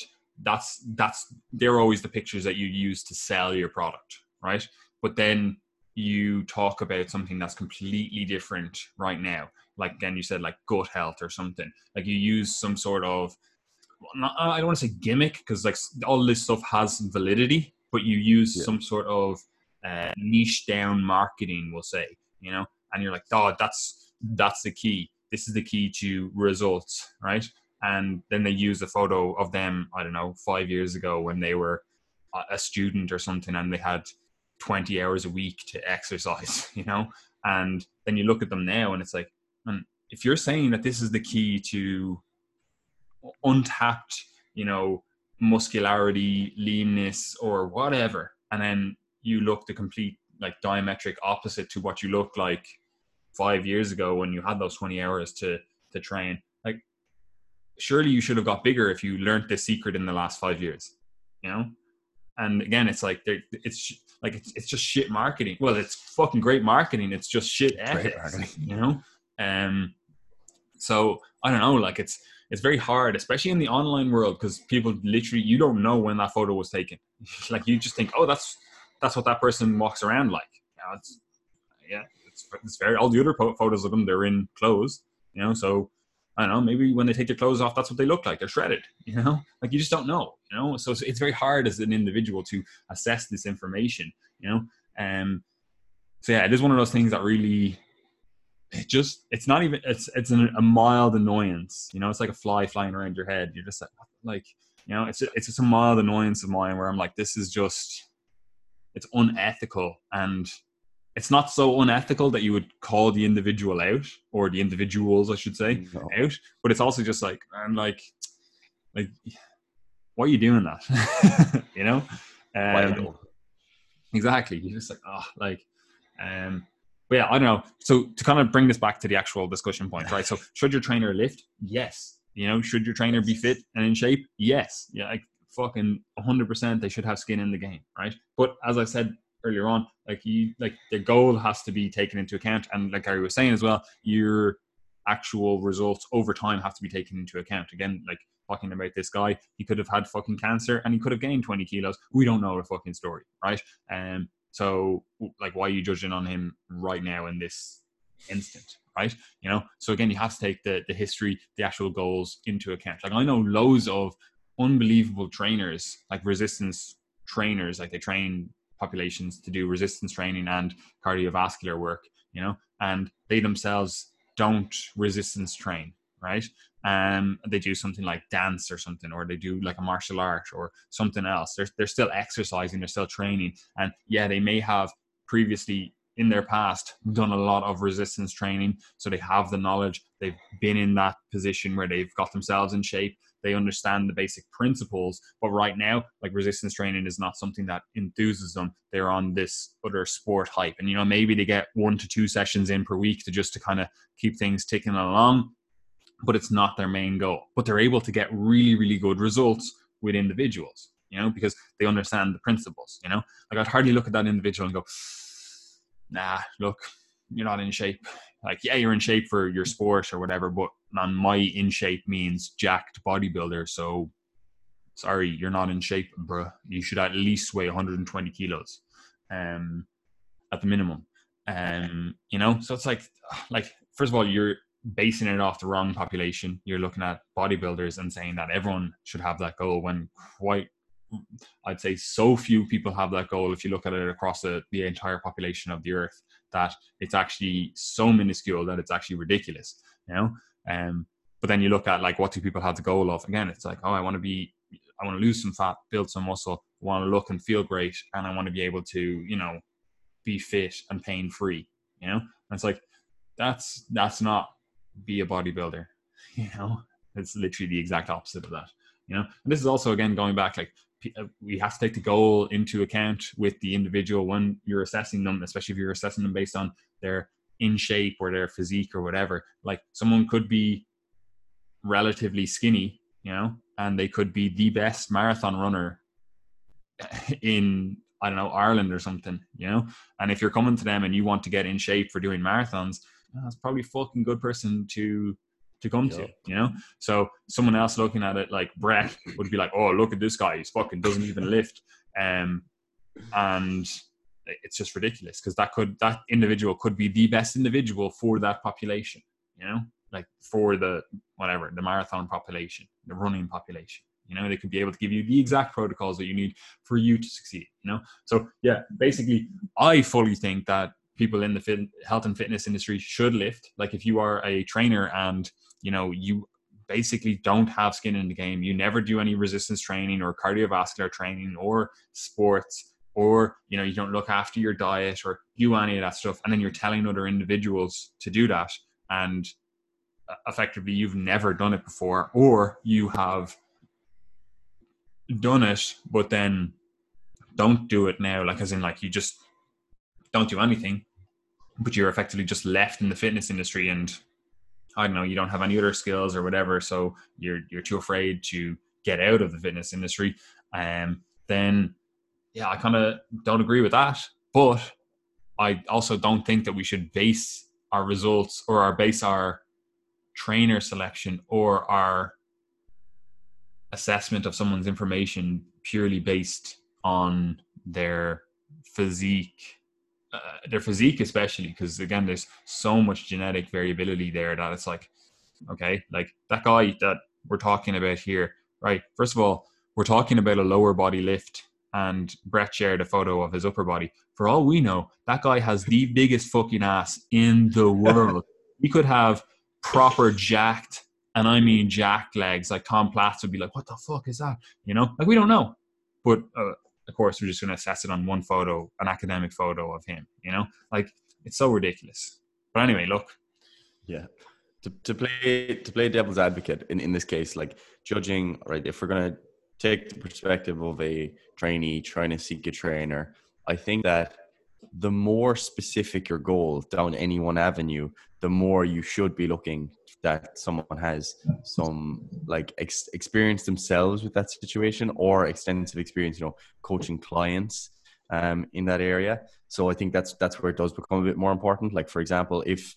that's that's they're always the pictures that you use to sell your product, right? But then you talk about something that's completely different right now. Like again, you said like gut health or something. Like you use some sort of not, I don't want to say gimmick because like all this stuff has validity, but you use yeah. some sort of uh, niche down marketing, we'll say, you know, and you're like, oh, that's that's the key. This is the key to results, right? And then they use a photo of them, I don't know, five years ago when they were a student or something, and they had 20 hours a week to exercise, you know, and then you look at them now, and it's like, and if you're saying that this is the key to untapped, you know, muscularity, leanness, or whatever, and then you look the complete like diametric opposite to what you looked like five years ago when you had those 20 hours to to train. Like surely you should have got bigger if you learned this secret in the last five years you know? And again it's like it's like it's, it's just shit marketing. Well it's fucking great marketing. It's just shit ethics you know? Um so i don't know like it's it's very hard especially in the online world because people literally you don't know when that photo was taken like you just think oh that's that's what that person walks around like. Know, it's, yeah, it's, it's very all the other photos of them they're in clothes, you know. So I don't know, maybe when they take their clothes off, that's what they look like. They're shredded, you know. Like you just don't know, you know. So it's, it's very hard as an individual to assess this information, you know. Um, so yeah, it is one of those things that really it just it's not even it's it's an, a mild annoyance you know it's like a fly flying around your head. You're just like like you know it's it's just a mild annoyance of mine where i'm like this is just it's unethical. And it's not so unethical that you would call the individual out or the individuals i should say no. out. But it's also just like i'm like like why are you doing that? You know? Um, exactly. You're just like oh like um but yeah i don't know so to kind of bring this back to the actual discussion point right so should your trainer lift yes you know should your trainer be fit and in shape yes yeah like fucking 100% they should have skin in the game, right? But as I said earlier on, like you, like the goal has to be taken into account, and like Gary was saying as well, your actual results over time have to be taken into account. Again, like talking about this guy, he could have had fucking cancer and he could have gained 20 kilos. We don't know the fucking story, right? Um, so like, why are you judging on him right now in this instant? Right, you know. So again, you have to take the the history, the actual goals into account. Like I know loads of unbelievable trainers, like resistance trainers, like they train populations to do resistance training and cardiovascular work, you know, and they themselves don't resistance train, right? Um, they do something like dance or something, or they do like a martial art or something else. They're they're still exercising, they're still training, and yeah, they may have previously in their past done a lot of resistance training, so they have the knowledge. They've been in that position where they've got themselves in shape they understand the basic principles. But right now, like resistance training is not something that enthuses them. They're on this other sport hype. And, you know, maybe they get one to two sessions in per week to just to kind of keep things ticking along, but it's not their main goal. But they're able to get really, really good results with individuals, you know, because they understand the principles, you know. Like I'd hardly look at that individual and go, nah, look, you're not in shape. Like, yeah, you're in shape for your sport or whatever, but on my in shape means jacked bodybuilder. So sorry, you're not in shape, bro. You should at least weigh 120 kilos, um, at the minimum. Um, you know, so it's like, like first of all, you're basing it off the wrong population. You're looking at bodybuilders and saying that everyone should have that goal when quite I'd say so few people have that goal if you look at it across the, the entire population of the earth that it's actually so minuscule that it's actually ridiculous, you know? Um, but then you look at like what do people have the goal of? Again, it's like, oh, I want to be, I want to lose some fat, build some muscle, want to look and feel great, and I want to be able to, you know, be fit and pain free. You know, and it's like that's that's not be a bodybuilder. You know, it's literally the exact opposite of that. You know, and this is also again going back like uh, we have to take the goal into account with the individual when you're assessing them, especially if you're assessing them based on their in shape or their physique or whatever. Like someone could be relatively skinny, you know, and they could be the best marathon runner in I don't know Ireland or something, you know. And if you're coming to them and you want to get in shape for doing marathons, that's probably fucking good person to to come to, you know? So someone else looking at it like Bret would be like, oh, look at this guy. He's fucking doesn't even lift. Um, and it's just ridiculous because that could, that individual could be the best individual for that population, you know? Like for the, whatever, the marathon population, the running population. You know, they could be able to give you the exact protocols that you need for you to succeed. You know, so yeah, basically, I fully think that people in the fit, health and fitness industry should lift. Like if you are a trainer and you know you basically don't have skin in the game, you never do any resistance training or cardiovascular training or sports or you know you don't look after your diet or do any of that stuff and then you're telling other individuals to do that and uh, effectively you've never done it before or you have done it but then don't do it now like as in like you just don't do anything but you're effectively just left in the fitness industry and I don't know, you don't have any other skills or whatever, so you're you're too afraid to get out of the fitness industry, um, then yeah, I kind of don't agree with that. But I also don't think that we should base our results or our base our trainer selection or our assessment of someone's information purely based on their physique uh, their physique especially because again there's so much genetic variability there that it's like okay like that guy that we're talking about here right? First of all we're talking about a lower body lift and Bret shared a photo of his upper body. For all we know that guy has the biggest fucking ass in the world. He could have proper jacked and I mean jacked legs like Tom Platz would be like what the fuck is that? You know? Like we don't know. But uh, of course we're just going to assess it on one photo an academic photo of him you know? Like it's so ridiculous. But anyway look. Yeah. To, to play to play devil's advocate in, in this case like judging right if we're going to take the perspective of a trainee trying to seek a trainer i think that the more specific your goal down any one avenue the more you should be looking that someone has some like ex- experience themselves with that situation or extensive experience you know coaching clients um, in that area. So i think that's that's where it does become a bit more important. Like for example if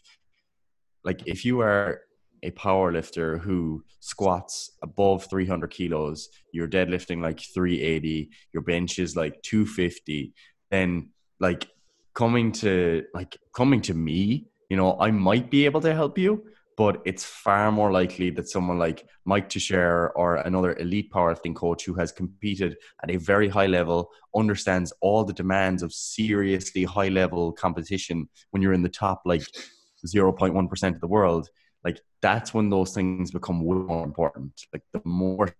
like if you are a power lifter who squats above 300 kilos you're deadlifting like 380 your bench is like 250 then like coming to like coming to me you know i might be able to help you but it's far more likely that someone like Mike Tuchscherer or another elite powerlifting coach who has competed at a very high level understands all the demands of seriously high level competition when you're in the top like 0.1% of the world. Like that's when those things become more important. Like the more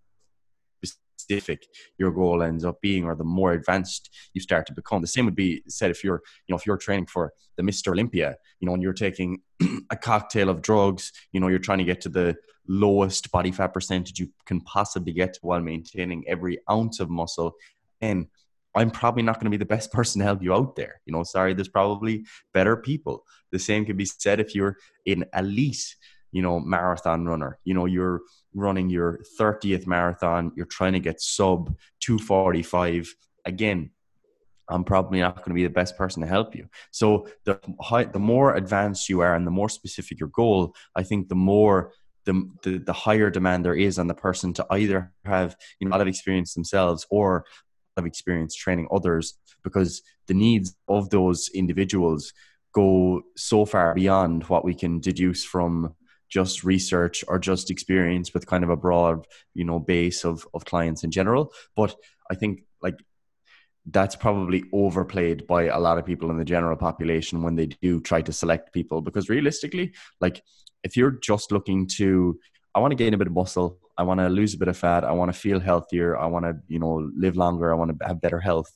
specific your goal ends up being or the more advanced you start to become the same would be said if you're you know if you're training for the mr olympia you know and you're taking a cocktail of drugs you know you're trying to get to the lowest body fat percentage you can possibly get while maintaining every ounce of muscle and I'm probably not going to be the best person to help you out there. You know, sorry, there's probably better people. The same could be said if you're an elite you know, marathon runner. You know, you're running your 30th marathon, you're trying to get sub 245. Again, I'm probably not going to be the best person to help you. So the high, the more advanced you are and the more specific your goal, I think the more the, the, the higher demand there is on the person to either have you know, a lot of experience themselves or have experience training others because the needs of those individuals go so far beyond what we can deduce from just research or just experience with kind of a broad you know base of of clients in general. But i think like that's probably overplayed by a lot of people in the general population when they do try to select people. Because realistically like if you're just looking to i want to gain a bit of muscle i want to lose a bit of fat i want to feel healthier i want to you know live longer i want to have better health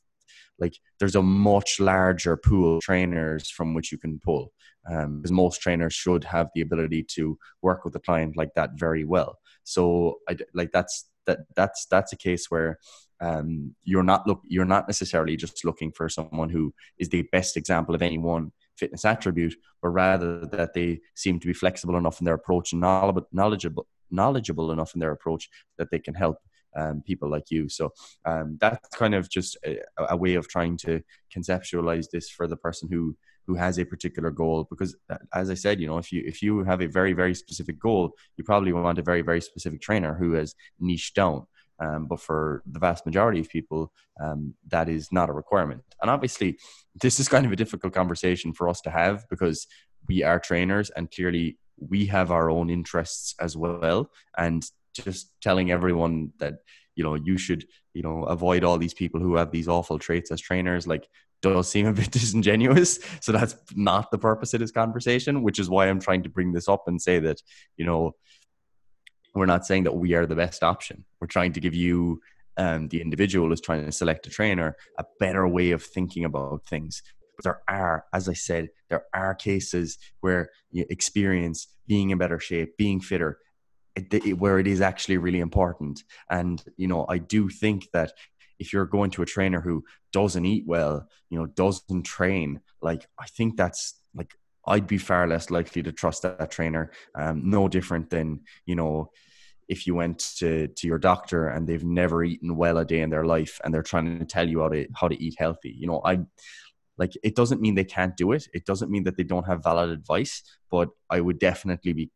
like there's a much larger pool of trainers from which you can pull um, because most trainers should have the ability to work with a client like that very well. So, I, like that's that that's that's a case where um, you're not look you're not necessarily just looking for someone who is the best example of any one fitness attribute, but rather that they seem to be flexible enough in their approach and knowledgeable knowledgeable enough in their approach that they can help um, people like you. So um, that's kind of just a, a, way of trying to conceptualize this for the person who who has a particular goal because uh, as i said you know if you if you have a very very specific goal you probably want a very very specific trainer who has niched down um, but for the vast majority of people um, that is not a requirement. And obviously this is kind of a difficult conversation for us to have because we are trainers and clearly we have our own interests as well. And just telling everyone that you know you should you know avoid all these people who have these awful traits as trainers like does seem a bit disingenuous. So that's not the purpose of this conversation which is why i'm trying to bring this up and say that you know we're not saying that we are the best option. We're trying to give you um, the individual is trying to select a trainer a better way of thinking about things. But there are as i said there are cases where you experience being in better shape being fitter it, where it is actually really important. And you know, I do think that if you're going to a trainer who doesn't eat well, you know, doesn't train, like I think that's like I'd be far less likely to trust that, that trainer. Um, no different than you know if you went to to your doctor and they've never eaten well a day in their life and they're trying to tell you how to how to eat healthy. You know, I like it doesn't mean they can't do it. It doesn't mean that they don't have valid advice, but I would definitely be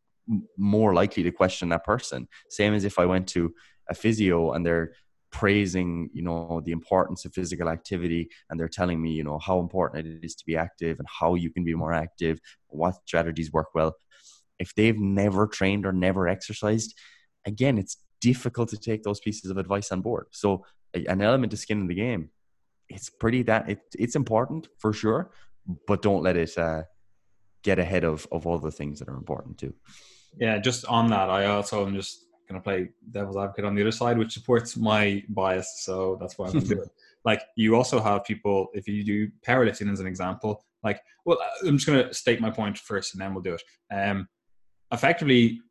more likely to question that person. Same as if I went to a physio and they're praising, you know, the importance of physical activity and they're telling me, you know, how important it is to be active and how you can be more active, what strategies work well. If they've never trained or never exercised, again, it's difficult to take those pieces of advice on board. So an element of skin in the game, it's pretty that it, it's important for sure, but don't let it uh, get ahead of of all the things that are important too. Yeah, just on that, I also am just going to play devil's advocate on the other side, which supports my bias. So that's why I'm doing it. Like, you also have people, if you do powerlifting as an example, like, well, I'm just going to state my point first and then we'll do it. Um, effectively,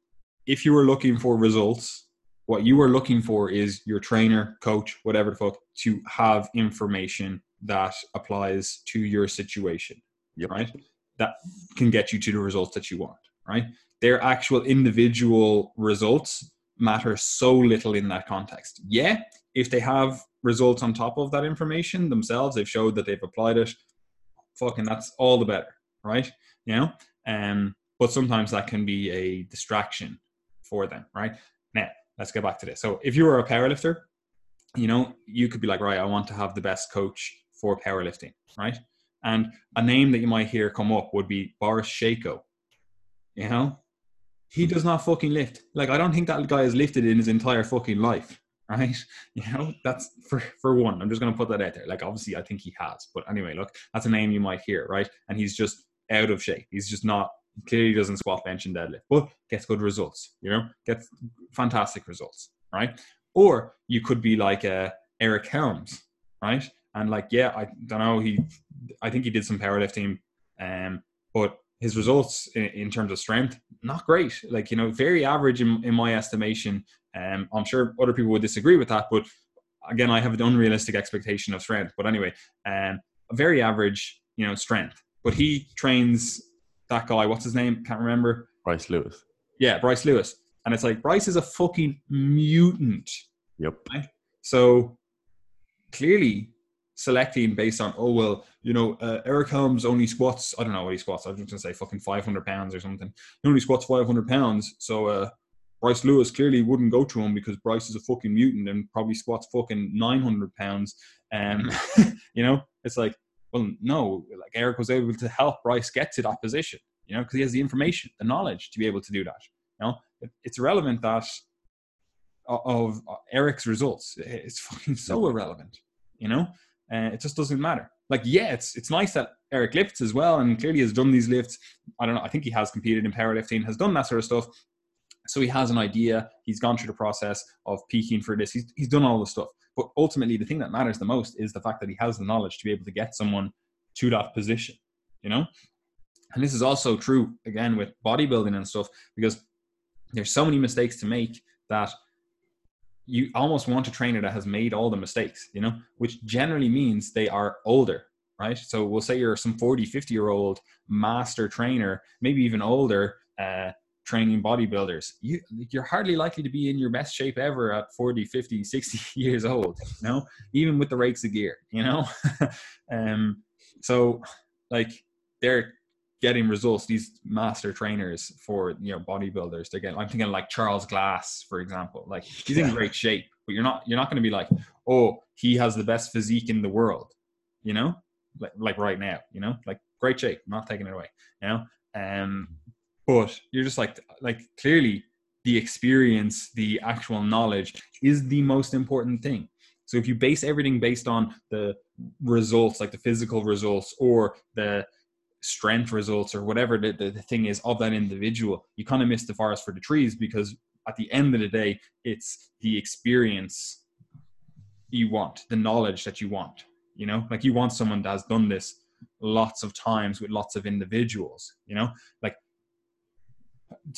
if you were looking for results, what you are looking for is your trainer, coach, whatever the fuck, to have information that applies to your situation. Yep. Right? That can get you to the results that you want. Right? their actual individual results matter so little in that context. Yeah, if they have results on top of that information themselves, they've showed that they've applied it. Fucking, that's all the better, right? You know, um, but sometimes that can be a distraction for them, right? Now, let's get back to this. So, if you were a powerlifter, you know, you could be like, right, I want to have the best coach for powerlifting, right? And a name that you might hear come up would be Boris Sheiko, You know, he does not fucking lift. Like I don't think that guy has lifted in his entire fucking life. Right? You know, that's for for one. I'm just gonna put that out there. Like obviously I think he has. But anyway, look, that's a name you might hear, right? And he's just out of shape. He's just not clearly doesn't squat bench and deadlift, but gets good results, you know, gets fantastic results, right? Or you could be like uh, Eric Helms, right? And like, yeah, I don't know, he, I think he did some powerlifting, um, but his results in, in, terms of strength not great. Like you know very average in, in my estimation. Um, i'm sure other people would disagree with that but again i have an unrealistic expectation of strength. But anyway um, a very average you know strength. But he trains that guy what's his name? Can't remember. Bryce lewis. Yeah bryce lewis. And it's like bryce is a fucking mutant. Yep right? so clearly selecting based on oh well you know uh, Eric Helms only squats I don't know what he squats I was just gonna say fucking 500 pounds or something. He only squats 500 pounds so uh, Bryce Lewis clearly wouldn't go to him because Bryce is a fucking mutant and probably squats fucking 900 pounds. Um you know it's like well no like Eric was able to help Bryce get to that position you know because he has the information the knowledge to be able to do that you know? It, it's irrelevant that of Eric's results. It's fucking so irrelevant you know uh, it just doesn't matter. Like, yeah, it's it's nice that Eric lifts as well, and clearly has done these lifts. I don't know. I think he has competed in powerlifting, has done that sort of stuff. So he has an idea. He's gone through the process of peaking for this. He's he's done all the stuff. But ultimately, the thing that matters the most is the fact that he has the knowledge to be able to get someone to that position. You know, and this is also true again with bodybuilding and stuff because there's so many mistakes to make that you almost want a trainer that has made all the mistakes, you know, which generally means they are older, right? So we'll say you're some 40, 50 year old master trainer, maybe even older, uh, training bodybuilders. You, you're hardly likely to be in your best shape ever at 40, 50, 60 years old, you know, even with the rakes of gear, you know? um, so like they're getting results. These master trainers for you know bodybuilders, they're getting. I'm thinking like Charles Glass, for example. Like he's in great shape, but you're not you're not going to be like, oh, he has the best physique in the world, you know, like like right now, you know, like great shape. I'm not taking it away, you know. Um, but you're just like like clearly the experience, the actual knowledge is the most important thing. So if you base everything based on the results, like the physical results or the strength results or whatever the, the, the thing is of that individual, you kind of miss the forest for the trees because at the end of the day, it's the experience you want, the knowledge that you want. You know, like you want someone that has done this lots of times with lots of individuals. You know, like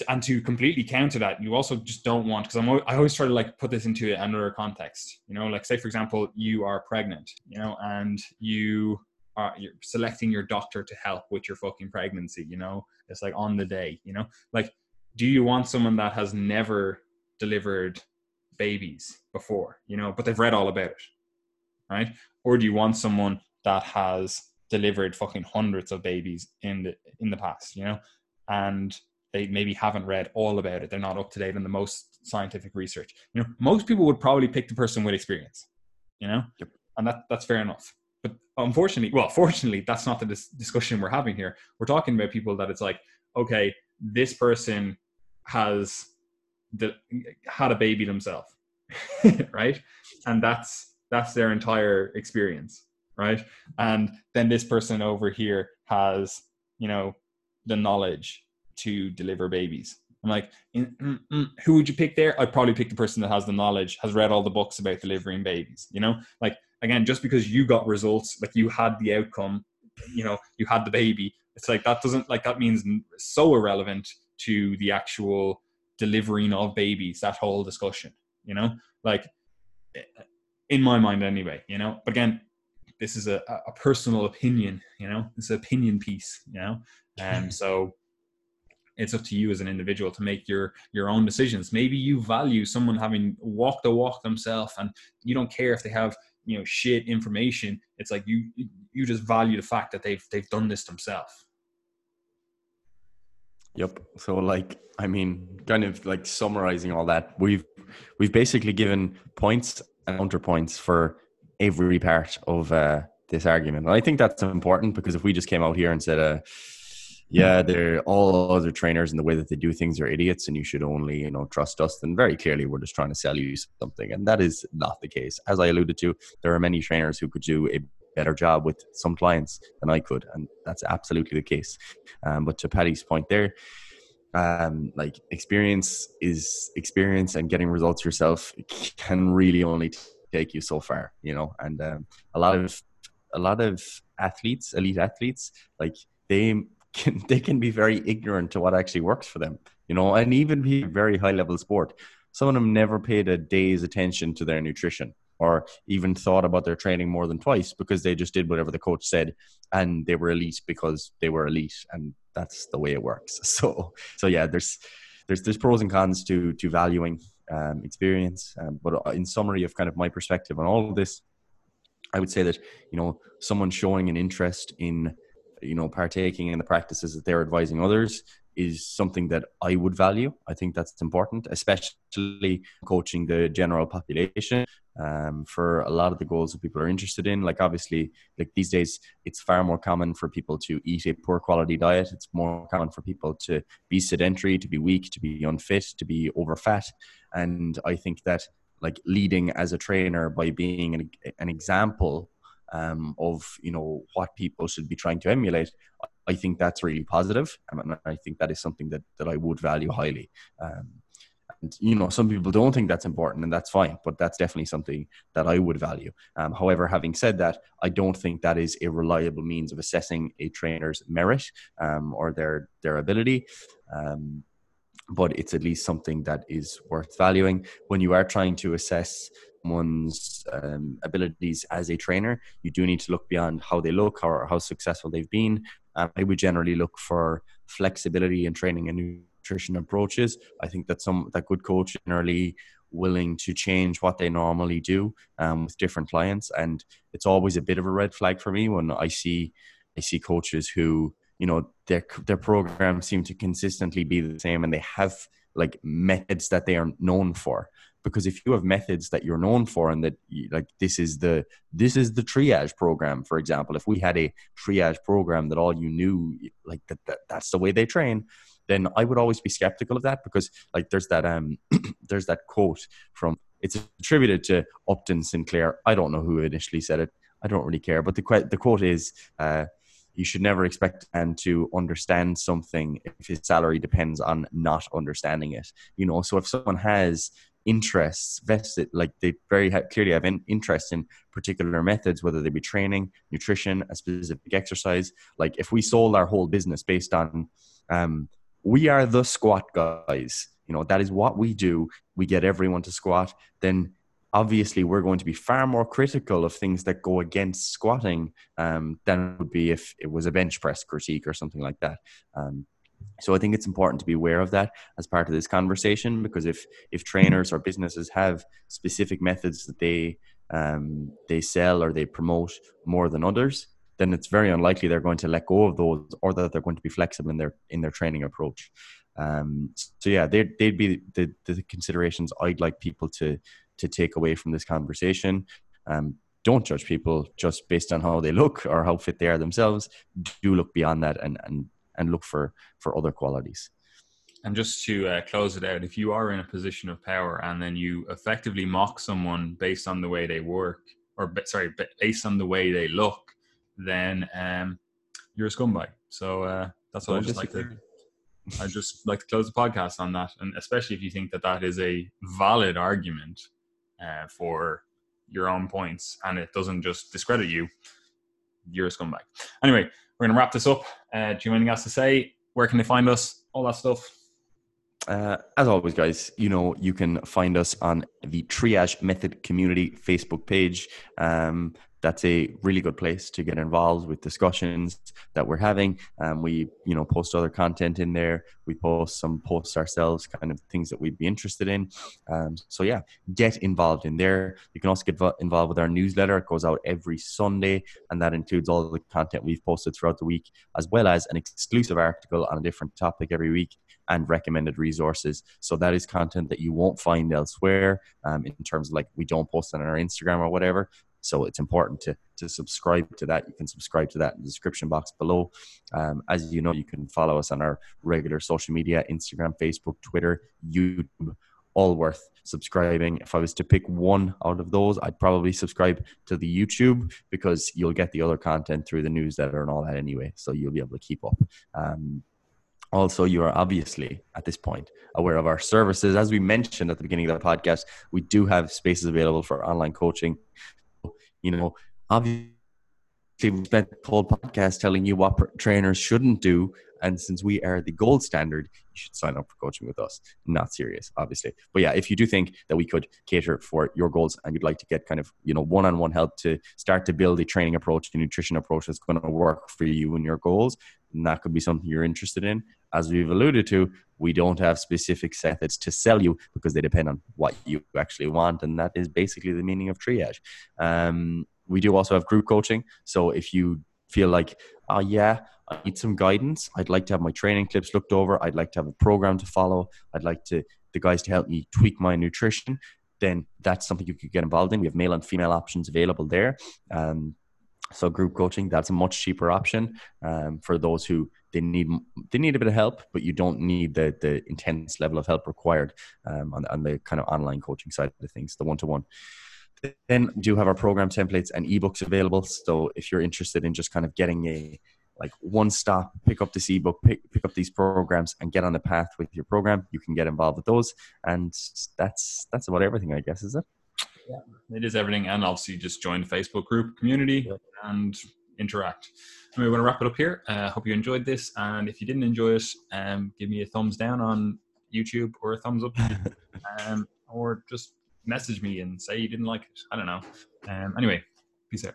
and to completely counter that, you also just don't want because I'm I always try to like put this into another context. You know, like say for example, you are pregnant, you know, and you are you're selecting your doctor to help with your fucking pregnancy. You know, it's like on the day. You know, like do you want someone that has never delivered babies before? You know, but they've read all about it, right? Or do you want someone that has delivered fucking hundreds of babies in the in the past? You know, and they maybe haven't read all about it. They're not up to date on the most scientific research. You know, most people would probably pick the person with experience. You know, yep. and that that's fair enough. But unfortunately, well, fortunately, that's not the dis- discussion we're having here. We're talking about people that it's like, okay, this person has the, had a baby themselves, right? And that's that's their entire experience, right? And then this person over here has, you know, the knowledge to deliver babies. I'm like, mm, mm, mm, who would you pick there? I'd probably pick the person that has the knowledge, has read all the books about delivering babies. You know, like again, just because you got results, like you had the outcome, you know, you had the baby. It's like that doesn't like that means so irrelevant to the actual delivering of babies. That whole discussion, you know, like eh, in my mind anyway. You know, but again, this is a, a personal opinion. You know, it's an opinion piece. You know, um, and so it's up to you as an individual to make your your own decisions maybe you value someone having walked the walk themselves and you don't care if they have you know shit information it's like you you just value the fact that they've they've done this themselves. Yep. So like i mean kind of like summarizing all that we've we've basically given points and counterpoints for every part of uh this argument. And i think that's important because if we just came out here and said uh yeah, they're all other trainers and the way that they do things are idiots and you should only, you know, trust us. Then very clearly we're just trying to sell you something. And that is not the case. As I alluded to, there are many trainers who could do a better job with some clients than I could. And that's absolutely the case. Um, but to Paddy's point there, um, like experience is experience and getting results yourself can really only take you so far, you know, and um, a lot of, a lot of athletes, elite athletes, like they can they can be very ignorant to what actually works for them you know and even be very high level sport. Some of them never paid a day's attention to their nutrition or even thought about their training more than twice because they just did whatever the coach said and they were elite because they were elite and that's the way it works. So so yeah there's there's there's pros and cons to to valuing um, experience um, but in summary of kind of my perspective on all of this i would say that you know someone showing an interest in you know partaking in the practices that they're advising others is something that I would value. I think that's important, especially coaching the general population um, for a lot of the goals that people are interested in. Like obviously, like these days, it's far more common for people to eat a poor quality diet. It's more common for people to be sedentary, to be weak, to be unfit, to be over fat. And I think that like leading as a trainer by being an, an example um, of you know what people should be trying to emulate i think that's really positive and i think that is something that, that i would value highly. Um, and you know some people don't think that's important and that's fine but that's definitely something that i would value. Um, however having said that i don't think that is a reliable means of assessing a trainer's merit um, or their their ability. Um, but it's at least something that is worth valuing when you are trying to assess one's um, abilities as a trainer, you do need to look beyond how they look or how successful they've been. Um, I would generally look for flexibility in training and nutrition approaches. I think that some that good coach generally willing to change what they normally do um, with different clients, and it's always a bit of a red flag for me when I see I see coaches who you know their their programs seem to consistently be the same and they have like methods that they are known for. Because if you have methods that you're known for and that like this is the this is the triage program for example if we had a triage program that all you knew like that, that that's the way they train then i would always be skeptical of that because like there's that um there's that quote from it's attributed to upton sinclair. I don't know who initially said it. I don't really care. But the, the quote is uh, you should never expect and to understand something if his salary depends on not understanding it. You know so if someone has interests vested like they very clearly have an interest in particular methods whether they be training nutrition a specific exercise like if we sold our whole business based on um, we are the squat guys you know that is what we do. We get everyone to squat then obviously we're going to be far more critical of things that go against squatting um, than would be if it was a bench press critique or something like that um, so I think it's important to be aware of that as part of this conversation because if if trainers or businesses have specific methods that they um, they sell or they promote more than others, then it's very unlikely they're going to let go of those or that they're going to be flexible in their in their training approach. Um, so yeah, they'd, they'd be the, the considerations I'd like people to to take away from this conversation. Um, don't judge people just based on how they look or how fit they are themselves. Do look beyond that and, and and look for for other qualities. And just to uh, close it out, if you are in a position of power and then you effectively mock someone based on the way they work, or sorry, based on the way they look, then um, you're a scumbag. So uh, that's what I just like to. I just like to close the podcast on that, and especially if you think that that is a valid argument uh, for your own points, and it doesn't just discredit you, you're a scumbag. Anyway, we're going to wrap this up. Uh, do you have anything else to say? Where can they find us? All that stuff. Uh, as always, guys, you know, you can find us on the Triage Method Community Facebook page. Um, that's a really good place to get involved with discussions that we're having. Um, we, you know, post other content in there. We post some posts ourselves, kind of things that we'd be interested in. Um, so yeah, get involved in there. You can also get involved with our newsletter. It goes out every Sunday, and that includes all the content we've posted throughout the week, as well as an exclusive article on a different topic every week and recommended resources. So that is content that you won't find elsewhere um, in terms of like we don't post on our Instagram or whatever. So it's important to to subscribe to that. You can subscribe to that in the description box below. Um, as you know, you can follow us on our regular social media: Instagram, Facebook, Twitter, YouTube. All worth subscribing. If I was to pick one out of those, I'd probably subscribe to the YouTube because you'll get the other content through the newsletter and all that anyway. So you'll be able to keep up. Um, also, you are obviously at this point aware of our services. As we mentioned at the beginning of the podcast, we do have spaces available for online coaching you know, obviously we've spent the whole podcast telling you what trainers shouldn't do. And since we are the gold standard, you should sign up for coaching with us. Not serious, obviously. But yeah, if you do think that we could cater for your goals and you'd like to get kind of, you know, one-on-one help to start to build a training approach, a nutrition approach that's going to work for you and your goals, and that could be something you're interested in. As we've alluded to, we don't have specific methods to sell you because they depend on what you actually want. And that is basically the meaning of triage. Um, we do also have group coaching. So if you feel like, oh, yeah, I need some guidance, I'd like to have my training clips looked over, I'd like to have a program to follow, I'd like to the guys to help me tweak my nutrition, then that's something you could get involved in. We have male and female options available there. Um, so group coaching that's a much cheaper option um, for those who they need they need a bit of help, but you don't need the the intense level of help required um, on, on the kind of online coaching side of things, the one to one. Then we do have our program templates and ebooks available. So if you're interested in just kind of getting a like one stop, pick up this ebook, pick, pick up these programs, and get on the path with your program, you can get involved with those. And that's that's about everything, I guess, is it? Yeah, it is everything. And obviously, just join the Facebook group community yep. and interact. And we want to wrap it up here. I uh, hope you enjoyed this. And if you didn't enjoy it, um, give me a thumbs down on YouTube or a thumbs up, um, or just message me and say you didn't like it. I don't know. Um, anyway, peace out.